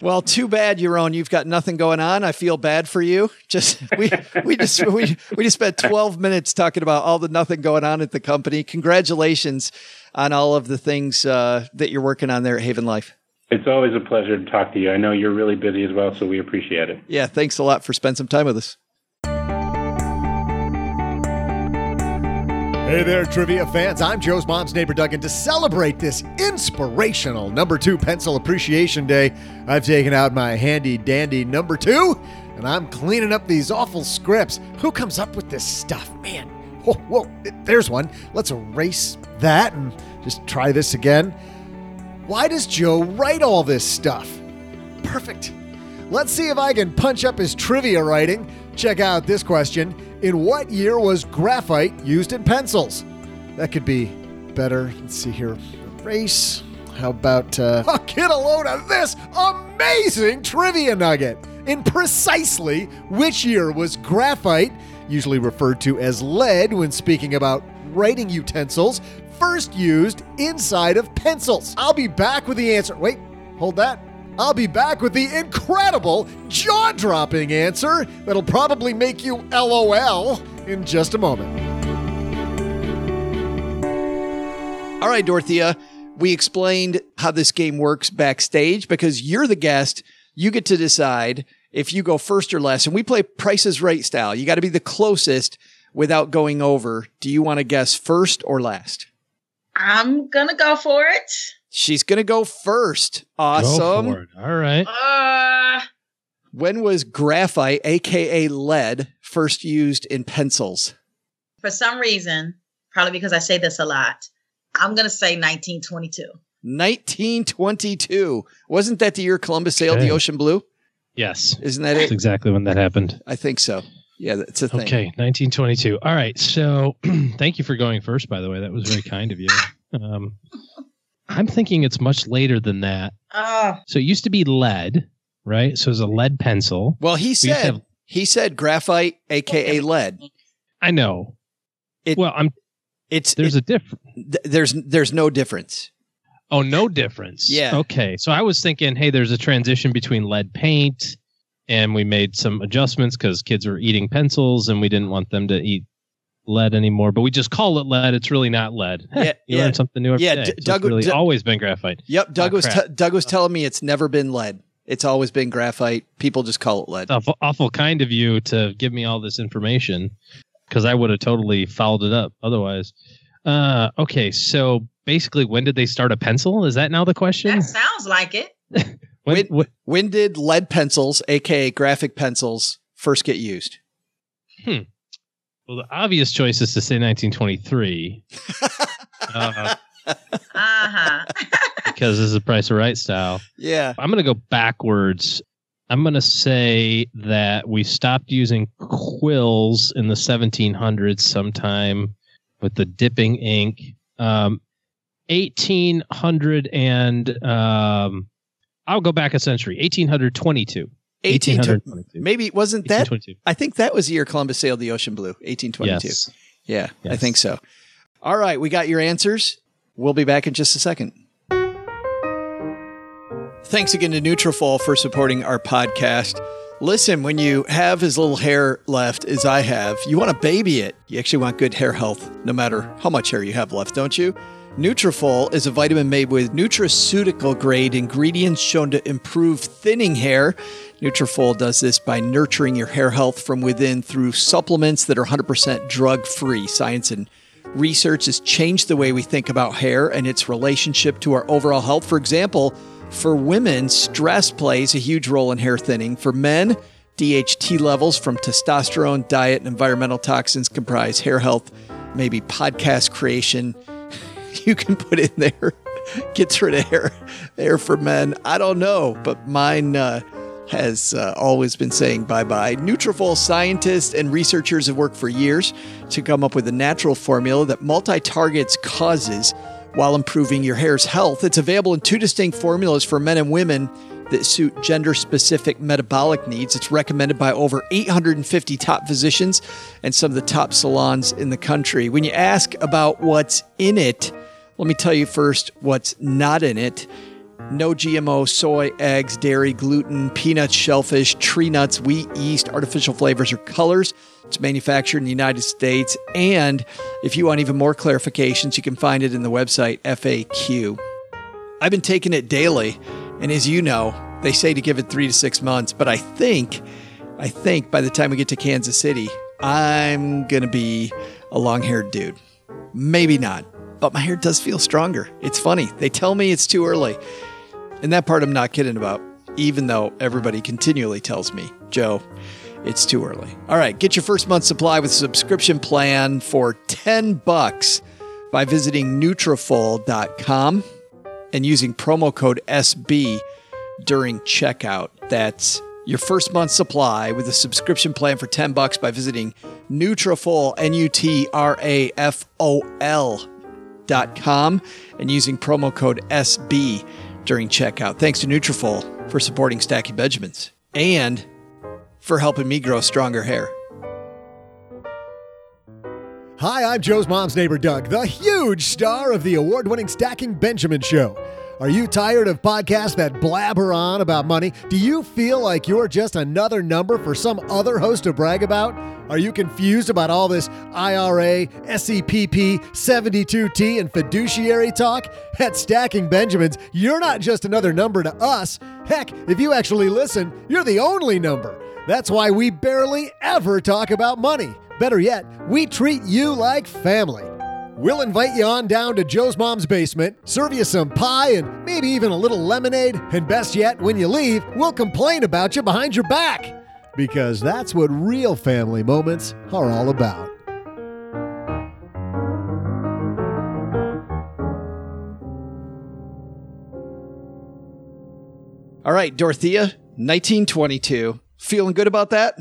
Well, too bad, Yaron. You've got nothing going on. I feel bad for you. Just we we just we we just spent twelve minutes talking about all the nothing going on at the company. Congratulations on all of the things uh, that you're working on there at Haven Life. It's always a pleasure to talk to you. I know you're really busy as well, so we appreciate it. Yeah, thanks a lot for spending some time with us. Hey there, trivia fans. I'm Joe's mom's neighbor Doug, and to celebrate this inspirational number two pencil appreciation day, I've taken out my handy dandy number two and I'm cleaning up these awful scripts. Who comes up with this stuff? Man, whoa, whoa, there's one. Let's erase that and just try this again. Why does Joe write all this stuff? Perfect. Let's see if I can punch up his trivia writing. Check out this question In what year was graphite used in pencils? That could be better. Let's see here. Erase. how about uh, get a load of this amazing trivia nugget? In precisely which year was graphite, usually referred to as lead when speaking about writing utensils, first used inside of pencils? I'll be back with the answer. Wait, hold that. I'll be back with the incredible, jaw dropping answer that'll probably make you LOL in just a moment. All right, Dorethia, we explained how this game works backstage because you're the guest. You get to decide if you go first or last. And we play prices right style. You got to be the closest without going over. Do you want to guess first or last? I'm going to go for it. She's going to go first. Awesome. Go for it. All right. Uh, When was graphite, aka lead, first used in pencils? for some reason, probably because I say this a lot, I'm going to say 1922. 1922. Wasn't that the year Columbus sailed the ocean blue? Yes. Isn't that That's it? exactly when that happened. I think so. Yeah, that's a thing. Okay, 1922. All right. So thank you for going first, by the way. That was very kind of you. Um, I'm thinking it's much later than that. Oh, So it used to be lead, right? So it was a lead pencil. Well, he used to said have- he said graphite, aka lead. I know. It- well, I'm It's there's it- a difference. th- there's there's no difference. Oh, no difference. Yeah. Okay. So I was thinking, hey, there's a transition between lead paint, and we made some adjustments because kids were eating pencils, and we didn't want them to eat lead anymore. But we just call it lead. It's really not lead. Yeah, you yeah. learn something new every Yeah, day. D- So it's Doug- really D- always been graphite. Yep, Doug Oh, was t- Doug was telling me it's never been lead. It's always been graphite. People just call it lead. Awful, awful kind of you to give me all this information because I would have totally fouled it up otherwise. Uh, okay, so basically, when did they start a pencil? Is that now the question? that sounds like it. When- When- when- When did lead pencils, aka graphic pencils, first get used? Well, the obvious choice is to say 1923 uh, Uh huh. because this is a Price of Right style. Yeah. I'm going to go backwards. I'm going to say that we stopped using quills in the 1700s sometime with the dipping ink. Um, 1800 and um, I'll go back a century. 1822. 18 1822. maybe wasn't that I think that was the year Columbus sailed the ocean blue, 1822. Yes. Yeah, I think so. All right, we got your answers. We'll be back in just a second. Thanks again to Nutrafol for supporting our podcast. Listen, when you have as little hair left as I have, you want to baby it. You actually want good hair health, no matter how much hair you have left, don't you? Nutrafol is a vitamin made with nutraceutical grade ingredients shown to improve thinning hair. Nutrafol does this by nurturing your hair health from within through supplements that are 100% drug free. Science and research has changed the way we think about hair and its relationship to our overall health. For example, for women, stress plays a huge role in hair thinning. For men, DHT levels from testosterone, diet, and environmental toxins comprise hair health, maybe podcast creation. You can put in there, gets rid of hair, hair for men. I don't know, but mine uh, has uh, always been saying bye bye. Nutrafol scientists and researchers have worked for years to come up with a natural formula that multi targets causes while improving your hair's health. It's available in two distinct formulas for men and women that suit gender specific metabolic needs. It's recommended by over 850 top physicians and some of the top salons in the country. When you ask about what's in it, let me tell you first what's not in it. No GMO, soy, eggs, dairy, gluten, peanuts, shellfish, tree nuts, wheat, yeast, artificial flavors, or colors. It's manufactured in the United States. And if you want even more clarifications, you can find it in the website FAQ. I've been taking it daily, and as you know, they say to give it three to six months. But I think, I think by the time we get to Kansas City, I'm gonna be a long-haired dude. Maybe not, but my hair does feel stronger. It's funny. They tell me it's too early, and that part I'm not kidding about. Even though everybody continually tells me, Joe, it's too early. All right, get your first month supply with a subscription plan for 10 bucks by visiting Nutrafol.com and using promo code SB during checkout. That's your first month supply with a subscription plan for 10 bucks by visiting Nutrafol, N-U-T-R-A-F-O-L dot com and using promo code SB during checkout. Thanks to Nutrafol for supporting Stacking Benjamins and for helping me grow stronger hair. Hi, I'm Joe's mom's neighbor, Doug, the huge star of the award winning Stacking Benjamin Show. Are you tired of podcasts that blabber on about money? Do you feel like you're just another number for some other host to brag about? Are you confused about all this IRA, SEPP, 72T, and fiduciary talk? At Stacking Benjamins, you're not just another number to us. Heck, if you actually listen, you're the only number. That's why we barely ever talk about money. Better yet, we treat you like family. We'll invite you on down to Joe's mom's basement, serve you some pie and maybe even a little lemonade, and best yet, when you leave, we'll complain about you behind your back. Because that's what real family moments are all about. All right, Dorethia, 1922. Feeling good about that?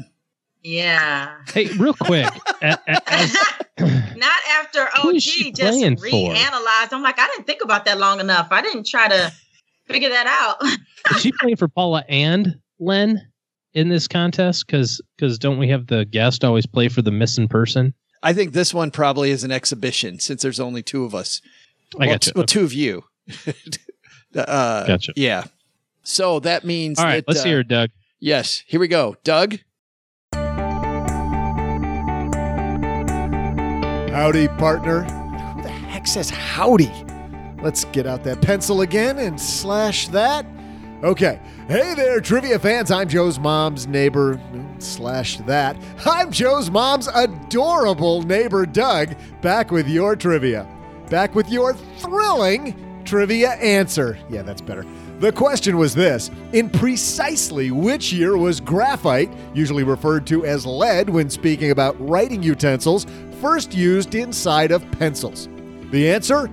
Yeah. Hey, real quick. a- a- as- Not after Who OG just playing for? reanalyzed. I'm like, I didn't think about that long enough. I didn't try to figure that out. is she playing for Paula and Len in this contest? Because because don't we have the guest always play for the missing person? I think this one probably is an exhibition since there's only two of us. I well, gotcha. t- well, two of you. uh, Gotcha. Yeah. So that means All right, that, let's uh, hear it, Doug. Yes, here we go. Doug, Howdy, partner. Who the heck says howdy? Let's get out that pencil again and slash that. Okay. Hey there, trivia fans. I'm Joe's mom's neighbor. Slash that. I'm Joe's mom's adorable neighbor, Doug, back with your trivia. Back with your thrilling trivia answer. Yeah, that's better. The question was this In precisely which year was graphite, usually referred to as lead when speaking about writing utensils, first used inside of pencils? The answer?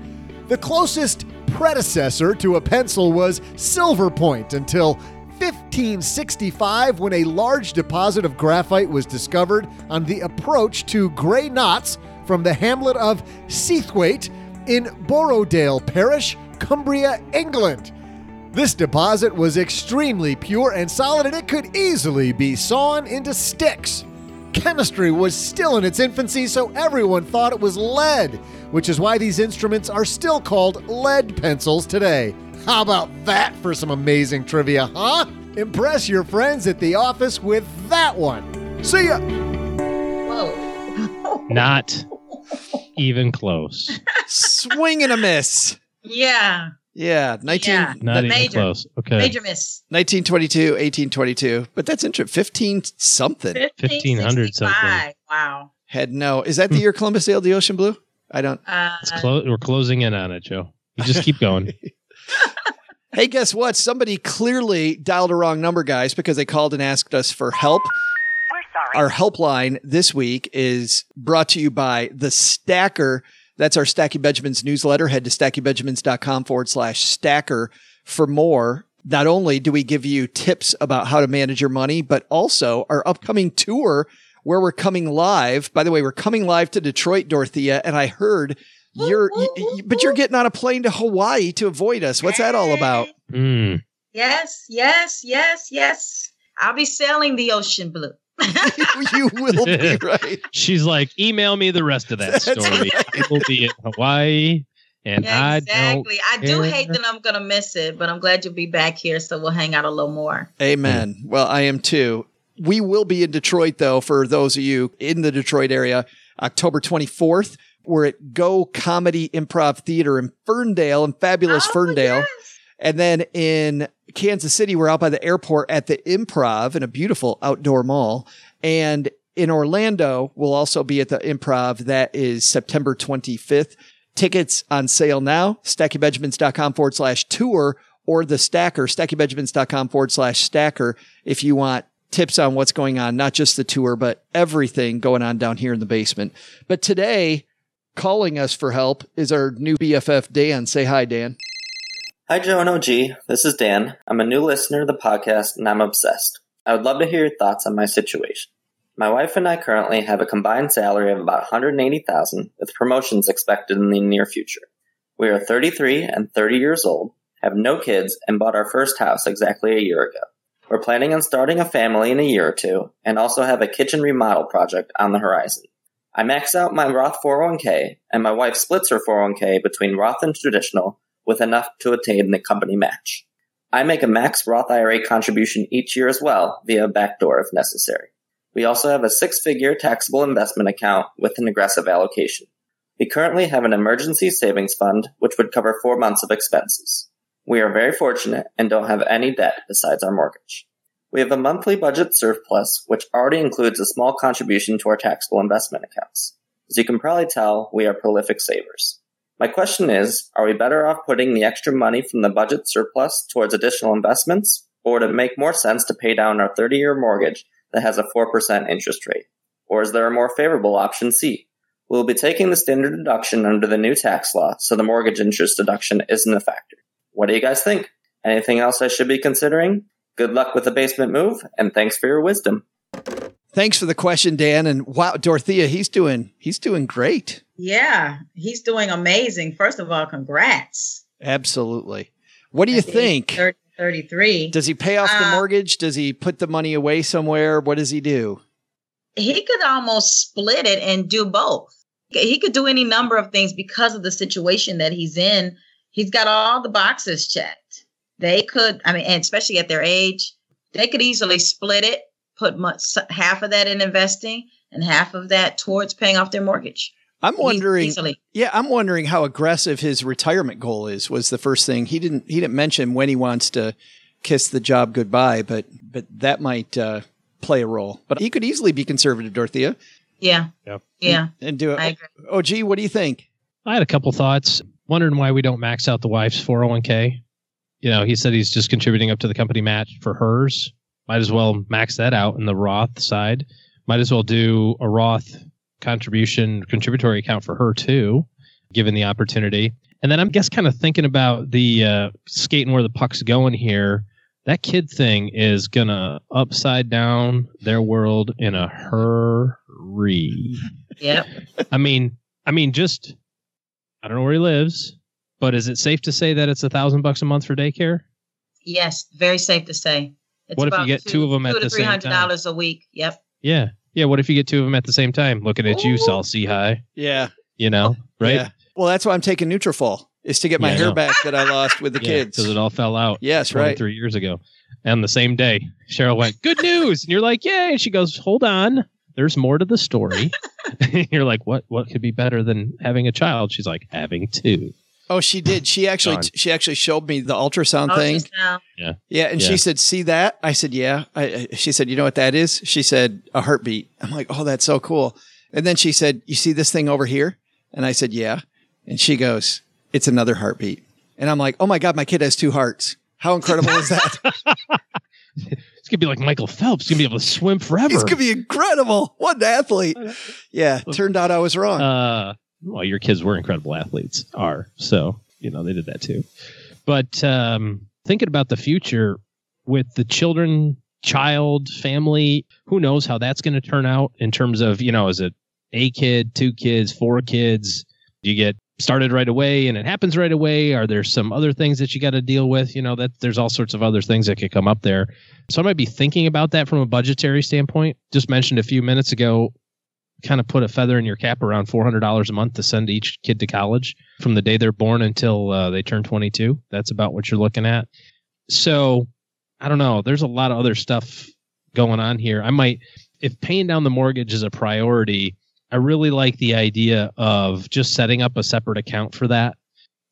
The closest predecessor to a pencil was silver point until 1565 when a large deposit of graphite was discovered on the approach to Grey Knotts from the hamlet of Seathwaite in Borrowdale Parish, Cumbria, England. This deposit was extremely pure and solid, and it could easily be sawn into sticks. Chemistry was still in its infancy, so everyone thought it was lead, which is why these instruments are still called lead pencils today. How about that for some amazing trivia, huh? Impress your friends at the office with that one. See ya! Whoa. Not even close. swing and a miss. yeah. Yeah, 19, Yeah. Not even Major. close. Okay. Major miss. 1922, 1822. But that's interesting. 15 something. 1500 something. Wow. Had no. Is that the year Columbus sailed the ocean blue? I don't. Uh, It's clo- we're closing in on it, Joe. You just keep going. Hey, guess what? Somebody clearly dialed a wrong number, guys, because they called and asked us for help. Our helpline this week is brought to you by The Stacker. That's our Stacking Benjamins newsletter. Head to stackingbenjamins.com forward slash stacker for more. Not only do we give you tips about how to manage your money, but also our upcoming tour where we're coming live. By the way, we're coming live to Detroit, Dorethia, and I heard you're, y- y- but you're getting on a plane to Hawaii to avoid us. What's that all about? Mm. yes, yes, yes, yes. I'll be sailing the ocean blue. you will be right. She's like, email me the rest of that That's story. It will be in Hawaii, and Yeah, I exactly. I, do care. hate that I'm going to miss it, but I'm glad you'll be back here, so we'll hang out a little more. Amen. Well, I am too. We will be in Detroit, though, for those of you in the Detroit area, October 24th. We're at Go Comedy Improv Theater in Ferndale, in fabulous Oh, Ferndale. yes. And then in Kansas City, we're out by the airport at the Improv in a beautiful outdoor mall. And in Orlando, we'll also be at the Improv. That is September 25th. Tickets on sale now. StackingBenjamins.com forward slash tour or the stacker, StackingBenjamins.com forward slash stacker if you want tips on what's going on, not just the tour, but everything going on down here in the basement. But today, calling us for help is our new BFF, Dan. Say hi, Dan. Hi, Joe and OG. This is Dan. I'm a new listener to the podcast and I'm obsessed. I would love to hear your thoughts on my situation. My wife and I currently have a combined salary of about 180,000 with promotions expected in the near future. We are 33 and 30 years old, have no kids, and bought our first house exactly a year ago. We're planning on starting a family in a year or two, and also have a kitchen remodel project on the horizon. I max out my Roth 401k, and my wife splits her 401k between Roth and traditional with enough to attain the company match. I make a max Roth IRA contribution each year as well via backdoor if necessary. We also have a six figure taxable investment account with an aggressive allocation. We currently have an emergency savings fund which would cover four months of expenses. We are very fortunate and don't have any debt besides our mortgage. We have a monthly budget surplus which already includes a small contribution to our taxable investment accounts. As you can probably tell, we are prolific savers. My question is, are we better off putting the extra money from the budget surplus towards additional investments, or would it make more sense to pay down our 30 year mortgage that has a 4% interest rate? Or is there a more favorable option C? We'll be taking the standard deduction under the new tax law, so the mortgage interest deduction isn't a factor. What do you guys think? Anything else I should be considering? Good luck with the basement move, and thanks for your wisdom. Thanks for the question, Dan. And wow, Dorethia, he's doing he's doing great. Yeah, he's doing amazing. First of all, congrats. Absolutely. What do you think? 30, 33. Does he pay off the Uh, mortgage? Does he put the money away somewhere? What does he do? He could almost split it and do both. He could do any number of things because of the situation that he's in. He's got all the boxes checked. They could, I mean, and especially at their age, they could easily split it, put much, half of that in investing and half of that towards paying off their mortgage. I'm wondering. Easily. Yeah, I'm wondering how aggressive his retirement goal is. Was the first thing he didn't he didn't mention when he wants to kiss the job goodbye, but but that might uh, play a role. But he could easily be conservative, Dorethia, Yeah. Yep. Yeah. and do it. I agree. Oh, gee, what do you think? I had a couple thoughts. Wondering why we don't max out the wife's 401k. You know, he said he's just contributing up to the company match for hers. Might as well max that out in the Roth side. Might as well do a Roth contribution contributory account for her too, given the opportunity. And then I'm guess kind of thinking about the uh, skating where the puck's going here. That kid thing is gonna upside down their world in a hurry. Yep. I mean, I mean, just I don't know where he lives, but is it safe to say that it's a thousand bucks a month for daycare? Yes. Very safe to say. It's What if you get two of 'em at two to the same three hundred dollars a week. Yep. Yeah, yeah. What if you get two of them at the same time? Looking at you, Ooh. Saul-Sehy. Yeah, You know, right? Yeah. Well, that's why I'm taking Nutrafol is to get my Yeah, hair back that I lost with the kids. because it all fell out. Yes, right. Three years ago, and the same day, Cheryl went, "Good news," and you're like, "Yay!" And she goes, "Hold on." There's more to the story. you're like, what? What could be better than having a child? She's like, having two. Oh, she did. She actually Gone. she actually showed me the ultrasound thing. Yeah. Yeah, and Yeah. she said, "See that?" I said, "Yeah." I, I- she said, "You know what that is?" She said, "A heartbeat." I'm like, "Oh, that's so cool." And then she said, "You see this thing over here?" And I said, "Yeah." And she goes, "It's another heartbeat." And I'm like, "Oh my god, my kid has two hearts. How incredible is that? It's gonna be like Michael Phelps. He's gonna be able to swim forever. It's gonna be incredible. What an athlete!" Yeah, turned out I was wrong. Uh, well, your kids were incredible athletes, are so you know they did that too. But um, thinking about the future with the children, child, family, who knows how that's going to turn out in terms of you know, is it a kid, two kids, four kids? Do you get started right away and it happens right away? Are there some other things that you got to deal with? You know, that there's all sorts of other things that could come up there. So I might be thinking about that from a budgetary standpoint. Just mentioned a few minutes ago kind of put a feather in your cap around $400 a month to send each kid to college from the day they're born until uh, they turn 22. That's about what you're looking at. So I don't know. There's a lot of other stuff going on here. I might, if paying down the mortgage is a priority, I really like the idea of just setting up a separate account for that,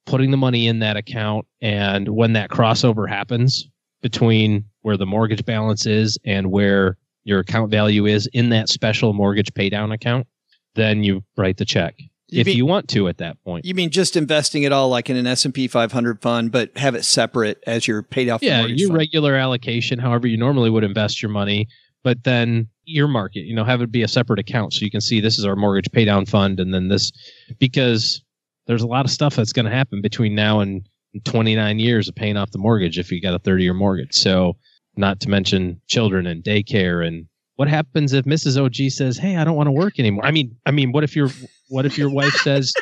putting the money in that account. And when that crossover happens between where the mortgage balance is and where your account value is in that special mortgage paydown account, then you write the check You if mean- you want to at that point. you mean just investing it all like in an S and P 500 fund, but have it separate as you're paid off? yeah, your fund? regular allocation, however you normally would invest your money, but then earmark it. You know, have it be a separate account so you can see this is our mortgage paydown fund, and then this because there's a lot of stuff that's going to happen between now and 29 years of paying off the mortgage if you got a 30 year mortgage. So, not to mention children and daycare and what happens if Mrs. OG says, "Hey, I don't want to work anymore." I mean, I mean, what if your what if your wife says,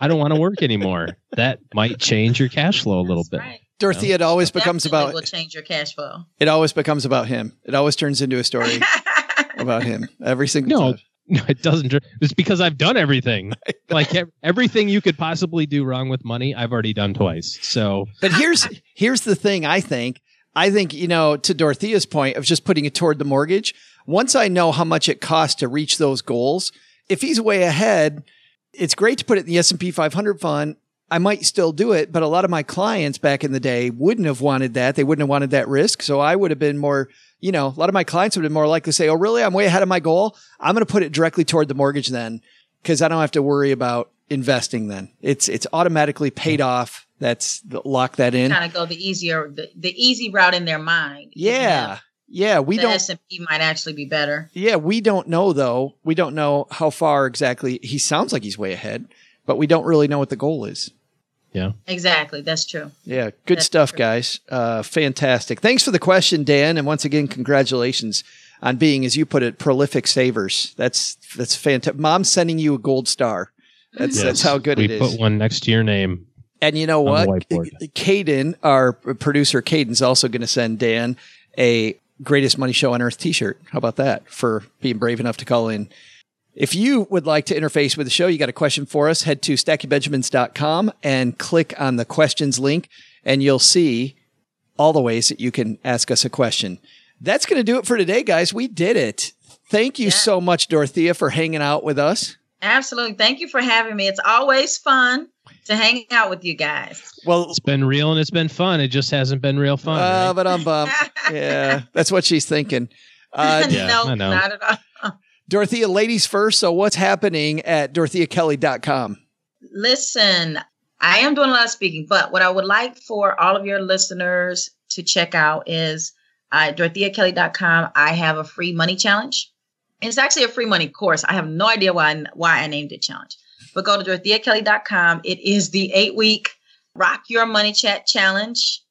I don't want to work anymore. That might change your cash flow a little That's bit. right. Dorothy, it always becomes about will change your cash flow. it always becomes about him. It always turns into a story about him every single No, time. No, it doesn't. It's because I've done everything. Like everything you could possibly do wrong with money, I've already done twice. So But here's here's the thing. I think I think you know to Dorethia's point of just putting it toward the mortgage. Once I know how much it costs to reach those goals, if he's way ahead, it's great to put it in the S and P 500 fund. I might still do it, but a lot of my clients back in the day wouldn't have wanted that. They wouldn't have wanted that risk. So I would have been more, you know, a lot of my clients would have been more likely to say, "Oh, really? I'm way ahead of my goal. I'm going to put it directly toward the mortgage then, because I don't have to worry about investing. Then it's it's automatically paid off. That's the, lock that in. kind of go the easier, the, the easy route in their mind. Yeah. Yeah. We the don't, S and P might actually be better. yeah, we don't know though. We don't know how far exactly. He sounds like he's way ahead, but we don't really know what the goal is. Yeah, exactly, that's true. Yeah. Good That's stuff, true. guys. Uh, fantastic. Thanks for the question, Dan. And once again, congratulations on being, as you put it, prolific savers. That's, that's fantastic. Mom's sending you a gold star. That's, Yes, that's how good we it is. put one next to your name. And you know what? the. Caden, our producer, Caden's also going to send Dan a Greatest Money Show on Earth t shirt. How about that for being brave enough to call in? If you would like to interface with the show, you got a question for us, head to stackingbenjamins.com and click on the questions link, and you'll see all the ways that you can ask us a question. That's going to do it for today, guys. We did it. Thank you Yeah. so much, Dorethia, for hanging out with us. Absolutely. Thank you for having me. It's always fun to hang out with you guys. Well, It's been real and it's been fun. It just hasn't been real fun. uh, right? but I'm bummed. Yeah, that's what she's thinking. Uh, Yeah, no, I know. not at all. Dorethia, ladies first. So, what's happening at dorethiakelly.com? Listen, I am doing a lot of speaking, but what I would like for all of your listeners to check out is uh, dorethiakelly.com. I have a free money challenge. It's actually a free money course. I have no idea why, why I named it challenge. But go to dorethiakelly.com. It is the eight week Rock Your Money Chat Challenge.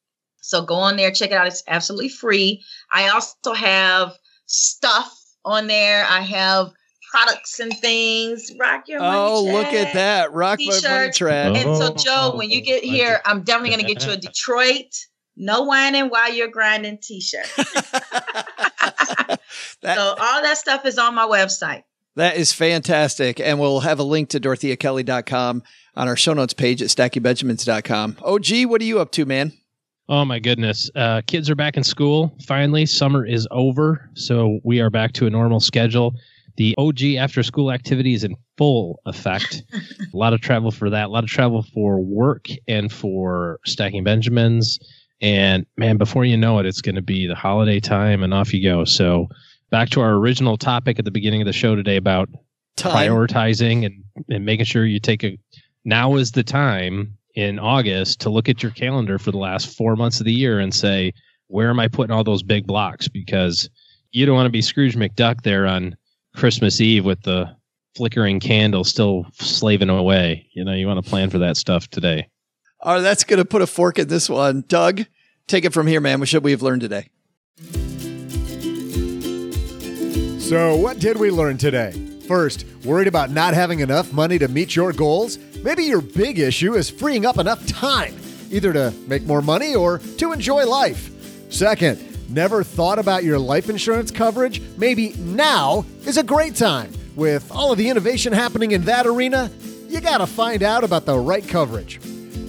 So go on there, check it out. It's absolutely free. I also have stuff on there. I have products and things. Rock Your Money Oh, look at that. Rock my money T-shirts. And so, Oh, Joe, when you get here, I'm definitely going to get you a Detroit no whining while you're grinding T-shirt. So all that stuff is on my website. That is fantastic. And we'll have a link to dorethiakelly.com on our show notes page at stackingbenjamins.com. Oh, gee, what are you up to, man? Oh my goodness. Uh, kids are back in school. Finally, summer is over. So we are back to a normal schedule. The OG after school activity is in full effect. a lot of travel for that, a lot of travel for work and for stacking Benjamins. And man, before you know it, it's going to be the holiday time and off you go. So back to our original topic at the beginning of the show today about Time. prioritizing and, and making sure you take a now is the time in August to look at your calendar for the last four months of the year and say, where am I putting all those big blocks? Because you don't want to be Scrooge McDuck there on Christmas Eve with the flickering candle still slaving away. You know, you want to plan for that stuff today. Oh, that's going to put a fork in this one. Doug, take it from here, man. What should we have learned today? So, what did we learn today? First, worried about not having enough money to meet your goals? Maybe your big issue is freeing up enough time, either to make more money or to enjoy life. Second, never thought about your life insurance coverage? Maybe now is a great time. With all of the innovation happening in that arena, you gotta find out about the right coverage.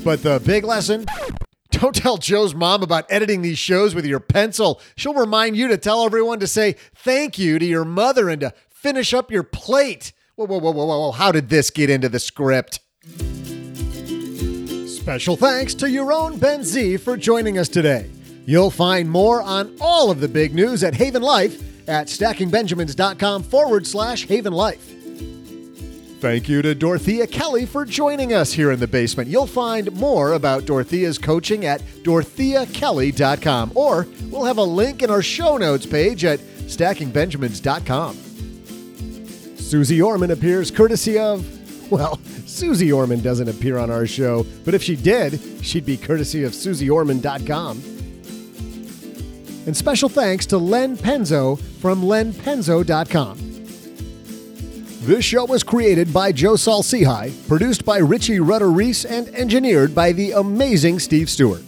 But the big lesson don't tell Joe's mom about editing these shows with your pencil. She'll remind you to tell everyone to say thank you to your mother and to finish up your plate. Whoa, whoa, whoa, whoa, whoa. How did this get into the script? Special thanks to Yaron Ben-Zvi for joining us today. You'll find more on all of the big news at Haven Life at stackingbenjamins.com forward slash Haven Life. Thank you to Dorethia Kelly for joining us here in the basement. You'll find more about Dorethia's coaching at dorethiakelly.com, or we'll have a link in our show notes page at stackingbenjamins.com. Susie Orman appears courtesy of, well, Susie Orman doesn't appear on our show, but if she did, she'd be courtesy of susieorman.com. And special thanks to Len Penzo from lenpenzo.com. This show was created by Joe Saul-Sehy, produced by Richie Rudder Reese, and engineered by the amazing Steve Stewart.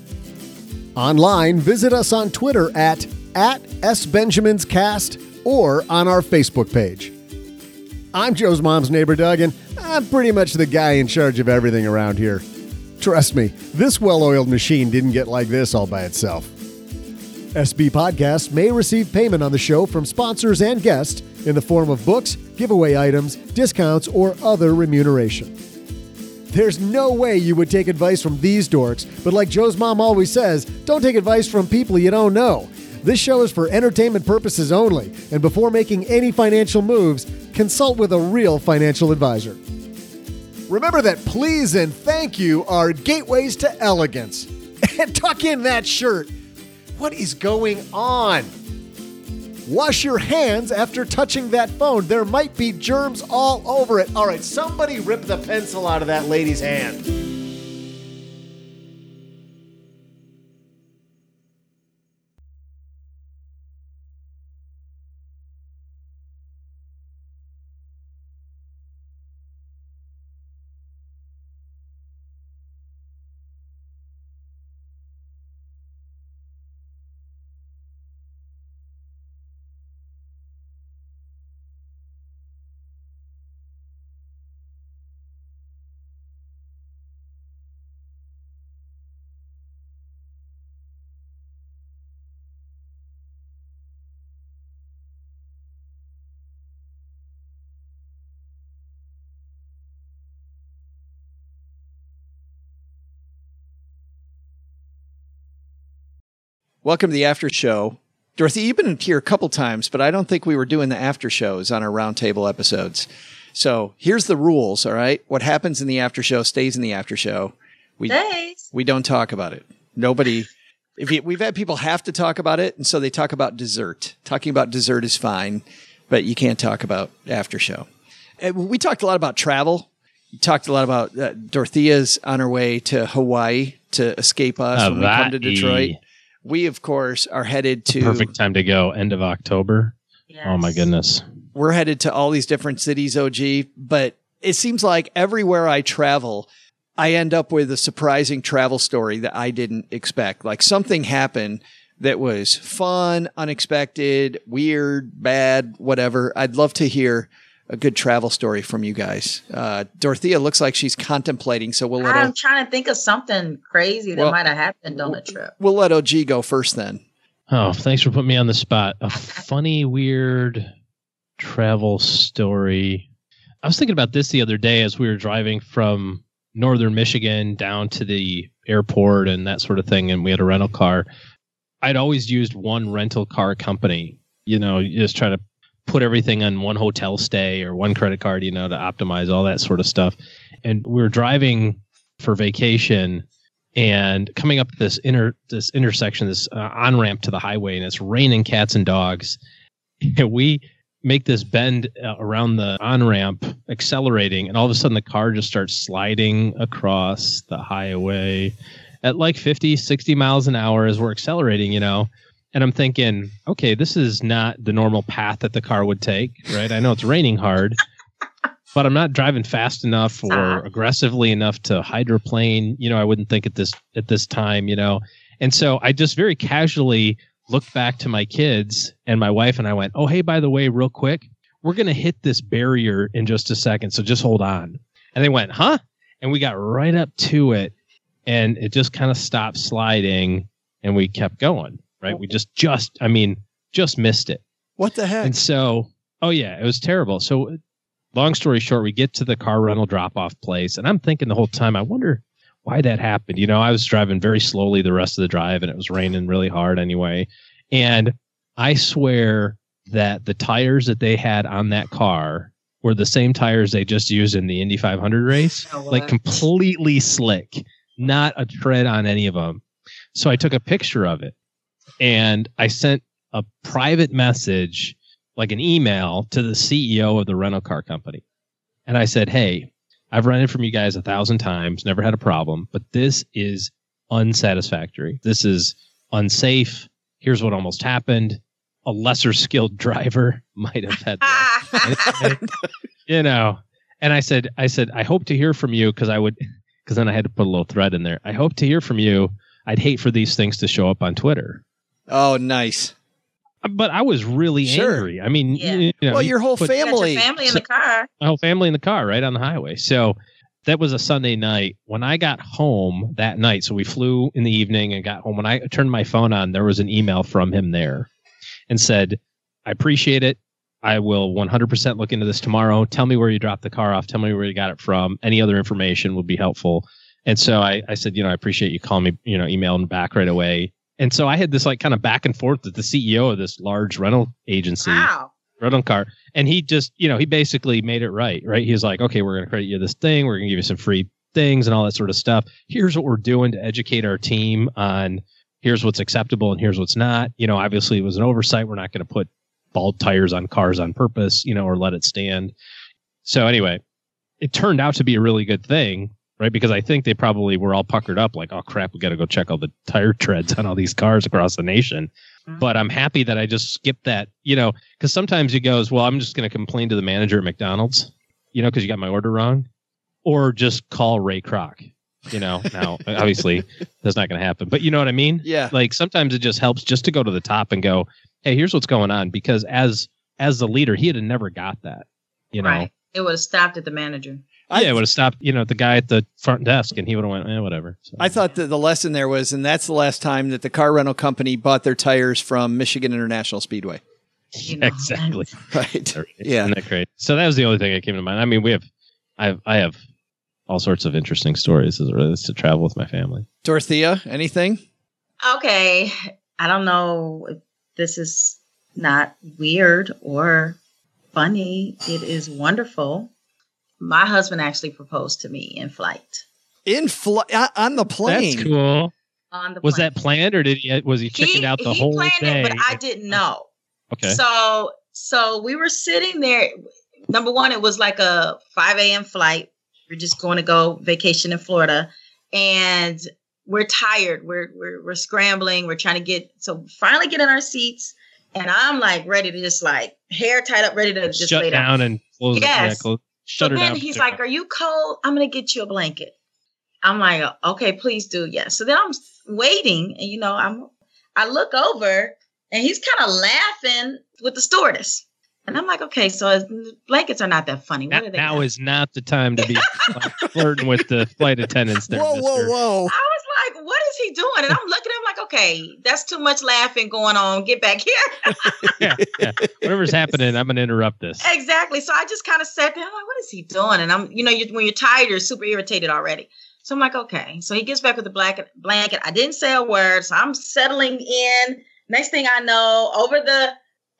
Online, visit us on Twitter at, at SBenjaminsCast or on our Facebook page. I'm Joe's mom's neighbor, Doug, and I'm pretty much the guy in charge of everything around here. Trust me, this well oiled machine didn't get like this all by itself. SB Podcasts may receive payment on the show from sponsors and guests in the form of books, giveaway items, discounts, or other remuneration. There's no way you would take advice from these dorks, but like Joe's mom always says, don't take advice from people you don't know. This show is for entertainment purposes only, and before making any financial moves, consult with a real financial advisor. Remember that please and thank you are gateways to elegance. And tuck in that shirt. What is going on? Wash your hands after touching that phone. There might be germs all over it. All right, somebody rip the pencil out of that lady's hand. Welcome to the after show. Dorothy, you've been here a couple times, but I don't think we were doing the after shows on our roundtable episodes. So here's the rules. All right. What happens in the after show stays in the after show. We, Days. we don't talk about it. Nobody, if you, we've had people have to talk about it. And so they talk about dessert. Talking about dessert is fine, but you can't talk about after show. And we talked a lot about travel. We talked a lot about uh, Dorethia's on her way to Hawaii to escape us when we come to Detroit. We, of course, are headed to Perfect time to go. End of October. Yes. Oh my goodness. we're headed to all these different cities, OG, but it seems like everywhere I travel, I end up with a surprising travel story that I didn't expect. Like something happened that was fun, unexpected, weird, bad, whatever. I'd love to hear a good travel story from you guys. Uh, Dorethia looks like she's contemplating, so we'll let I'm O- trying to think of something crazy that Well- might have happened on the trip. we'll let OG go first then. Oh, thanks for putting me on the spot. A funny, weird travel story. I was thinking about this the other day as we were driving from northern Michigan down to the airport and that sort of thing, and we had a rental car. I'd always used one rental car company. You know, you just try to put everything on one hotel stay or one credit card, you know, to optimize all that sort of stuff. And we were driving for vacation and coming up this inter this intersection, this uh, on ramp to the highway, and it's raining cats and dogs. And we make this bend uh, around the on ramp, accelerating, and all of a sudden the car just starts sliding across the highway at like 50, 60 miles an hour as we're accelerating, you know. And I'm thinking, okay, this is not the normal path that the car would take, right? I know it's raining hard, but I'm not driving fast enough or aggressively enough to hydroplane. You know, I wouldn't think at this at this time, you know. And so I just very casually looked back to my kids and my wife and I went, "Oh, hey, by the way, real quick, we're going to hit this barrier in just a second, so just hold on." And they went, "Huh?" And we got right up to it and it just kind of stopped sliding and we kept going, right? We just just I mean, just missed it. What the heck? And so, oh yeah, it was terrible. So, long story short, we get to the car rental drop off place, and I'm thinking the whole time, I wonder why that happened. You know, I was driving very slowly the rest of the drive, and it was raining really hard anyway. And I swear that the tires that they had on that car were the same tires they just used in the Indy 500 race, Oh, like completely slick, not a tread on any of them. So I took a picture of it and I sent a private message, like an email to the CEO of the rental car company. And I said, Hey, I've rented from you guys a thousand times, never had a problem, but this is unsatisfactory. This is unsafe. Here's what almost happened. A lesser skilled driver might have had the, you know, and I said, I said, I hope to hear from you because I would, because then I had to put a little thread in there. I hope to hear from you. I'd hate for these things to show up on Twitter. Oh, nice. Uh, but I was really Sure. angry. I mean, Yeah. you know, well, your whole put- family. your family in the car. my whole family in the car right on the highway. So that was a Sunday night. When I got home that night, so we flew in the evening and got home. When I turned my phone on, there was an email from him there and said, I appreciate it. I will 100% look into this tomorrow. Tell me where you dropped the car off. Tell me where you got it from. Any other information would be helpful. And so I, I said, you know, I appreciate you calling me, you know, emailing back right away. And so I had this like kind of back and forth with the CEO of this large rental agency. Wow. rental car. And he just you know he basically made it right right? He was like okay we're going to credit you this thing. We're going to give you some free things and all that sort of stuff. Here's what we're doing to educate our team on here's what's acceptable and here's what's not. You know obviously it was an oversight. We're not going to put bald tires on cars on purpose you know or let it stand. So anyway it turned out to be a really good thing right because i think they probably were all puckered up like oh crap we got to go check all the tire treads on all these cars across the nation mm-hmm. but I'm happy that I just skipped that, you know, because sometimes he goes, well, I'm just going to complain to the manager at McDonald's, you know, because you got my order wrong, or just call Ray Kroc, you know. Now, obviously, that's not going to happen, but you know what I mean? Yeah. Like sometimes it just helps just to go to the top and go, hey, here's what's going on, because as as the leader, he had never got that, you know. Right. It would have stopped at the manager. Yeah, it would have stopped, you know, the guy at the front desk, and he would have went, eh, whatever. So, I thought that the lesson there was, and that's the last time that the car rental company bought their tires from Michigan International Speedway. You exactly. Right. Yeah. Isn't that great? So that was the only thing that came to mind. I mean, we have, I have, I have all sorts of interesting stories as it relates to travel with my family. Dorethia, anything? Okay. I don't know if this is not weird or funny. It is wonderful. My husband actually proposed to me in flight. In flight on the plane. That's cool. On the Was plane. that planned or did he was he chickened out the he whole planned day? it, but I didn't know. okay. So so we were sitting there. Number one, it was like a 5 a.m. flight. We're just going to go vacation in Florida. And we're tired. We're we're we're scrambling. We're trying to get so finally get in our seats. And I'm like ready to just like hair tied up, ready to just Shut lay down and close. Yeah, Yes. close, shut so her then he's like, "Are you cold? I'm gonna get you a blanket." I'm like, "Okay, please do." Yes. So then I'm waiting, and you know, I'm I look over, and he's kind of laughing with the stewardess, and I'm like, "Okay, so his blankets are not that funny. What now, are they?" now is not the time to be like, flirting with the flight attendants. There, Whoa, whoa, mister. whoa. I was like, "What is he doing?" And I'm looking at him like, "Okay, that's too much laughing going on. Get back here." yeah, yeah. Whatever's happening, I'm gonna interrupt this. Exactly. So I just kind of sat there. I'm like, what is he doing? And I'm, you know, you, when you're tired, you're super irritated already. So I'm like, okay. So he gets back with the blanket. Blanket. I didn't say a word. So I'm settling in. Next thing I know, over the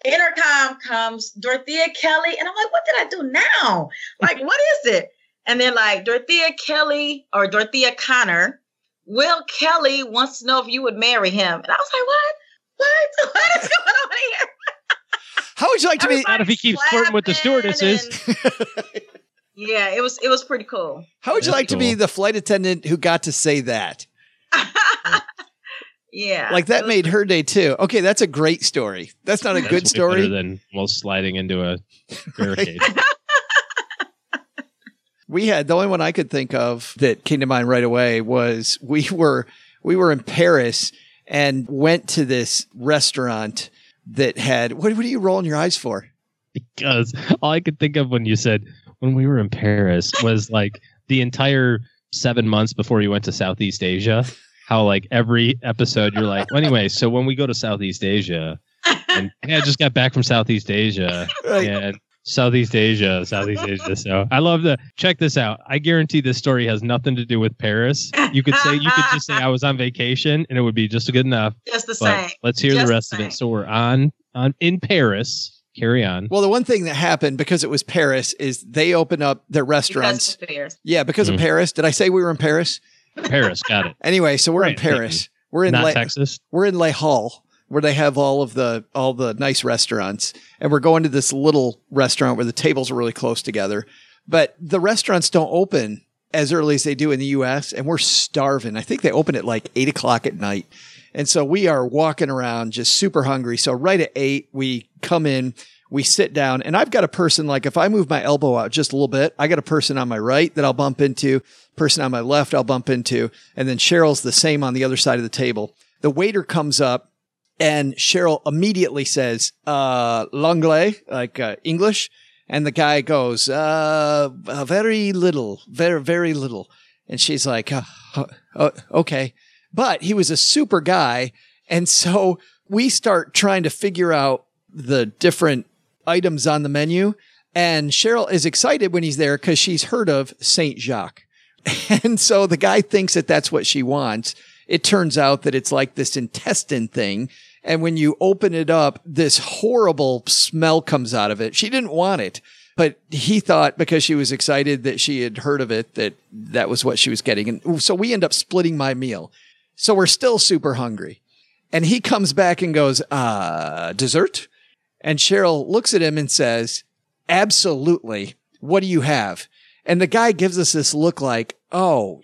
intercom comes Dorethia Kelly, and I'm like, what did I do now? Like, what is it? And then like Dorethia Kelly or Dorethia Connor, Will Kelly wants to know if you would marry him. And I was like, what? What? What is going on here? How would you like to be? Not if he keeps flirting with the stewardesses. Yeah, it was it was pretty cool. How would you That's like to be the flight attendant who got to say that? yeah, Like that was made her day too. Okay, that's a great story. That's not a That's good story. better than well sliding into a barricade. we had the only one I could think of that came to mind right away was we were we were in Paris and went to this restaurant that had what, what are you rolling your eyes for? because all I could think of when you said when we were in Paris was like the entire seven months before you went to Southeast Asia. How like every episode you're like, well, anyway, so when we go to Southeast Asia, and yeah, I just got back from Southeast Asia Right. and Southeast Asia, Southeast Asia. So I love the check this out. I guarantee this story has nothing to do with Paris. You could say you could just say I was on vacation and it would be just good enough. just the But same. let's hear Just the the rest of it. So we're on on in Paris. Carry on. Well, the one thing that happened because it was Paris is they opened up their restaurants. Because of fairs. Yeah, because Mhm. of Paris. Did I say we were in Paris? Paris, got it. Anyway, so we're in Right, thank Paris. We're in Not La- Texas. we're in Les Halles where they have all of the all the nice restaurants. And we're going to this little restaurant where the tables are really close together. But the restaurants don't open as early as they do in the us and we're starving. I think they open at like 8 o'clock at night. And so we are walking around just super hungry. So right at 8 we come in We sit down, and I've got a person like if I move my elbow out just a little bit, I got a person on my right that I'll bump into, person on my left I'll bump into, and then Cheryl's the same on the other side of the table. The waiter comes up, and Cheryl immediately says, uh, l'anglais, like uh, English. And the guy goes, uh, uh, very little, very, very little. And she's like, uh, uh, okay. But he was a super guy. And so we start trying to figure out the different items on the menu. And Cheryl is excited when he's there because she's heard of Saint Jacques. And so the guy thinks that that's what she wants. It turns out that it's like this intestine thing. And when you open it up, this horrible smell comes out of it. She didn't want it, but he thought because she was excited that she had heard of it, that that was what she was getting. And so we end up splitting my meal. So we're still super hungry. And he comes back and goes, uh, dessert? And Cheryl looks at him and says, absolutely. What do you have? And the guy gives us this look like, oh.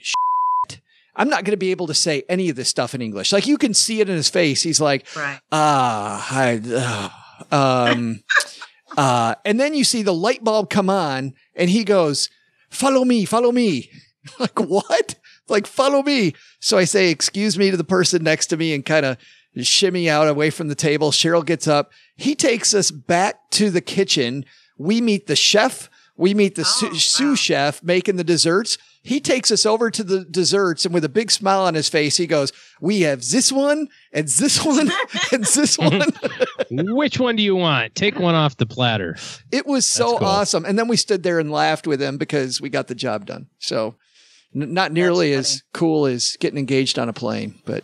I'm not going to be able to say any of this stuff in English. Like you can see it in his face. He's like, Right. ah, I, uh, um, uh, and then you see the light bulb come on and he goes, follow me, follow me. like, what? Like, follow me. So I say, excuse me to the person next to me and kind of shimmy out away from the table. Cheryl gets up. He takes us back to the kitchen. We meet the chef. We meet the Oh, sous wow. chef making the desserts. He takes us over to the desserts and with a big smile on his face, he goes, we have this one and this one and this one. Which one do you want? Take one off the platter. It was so cool. awesome. And then we stood there and laughed with him because we got the job done. So n- not nearly as cool as getting engaged on a plane, but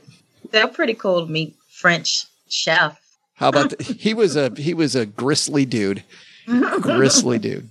They're pretty cool to meet French chef. how about the, he was a he was a gristly dude. Gristly dude.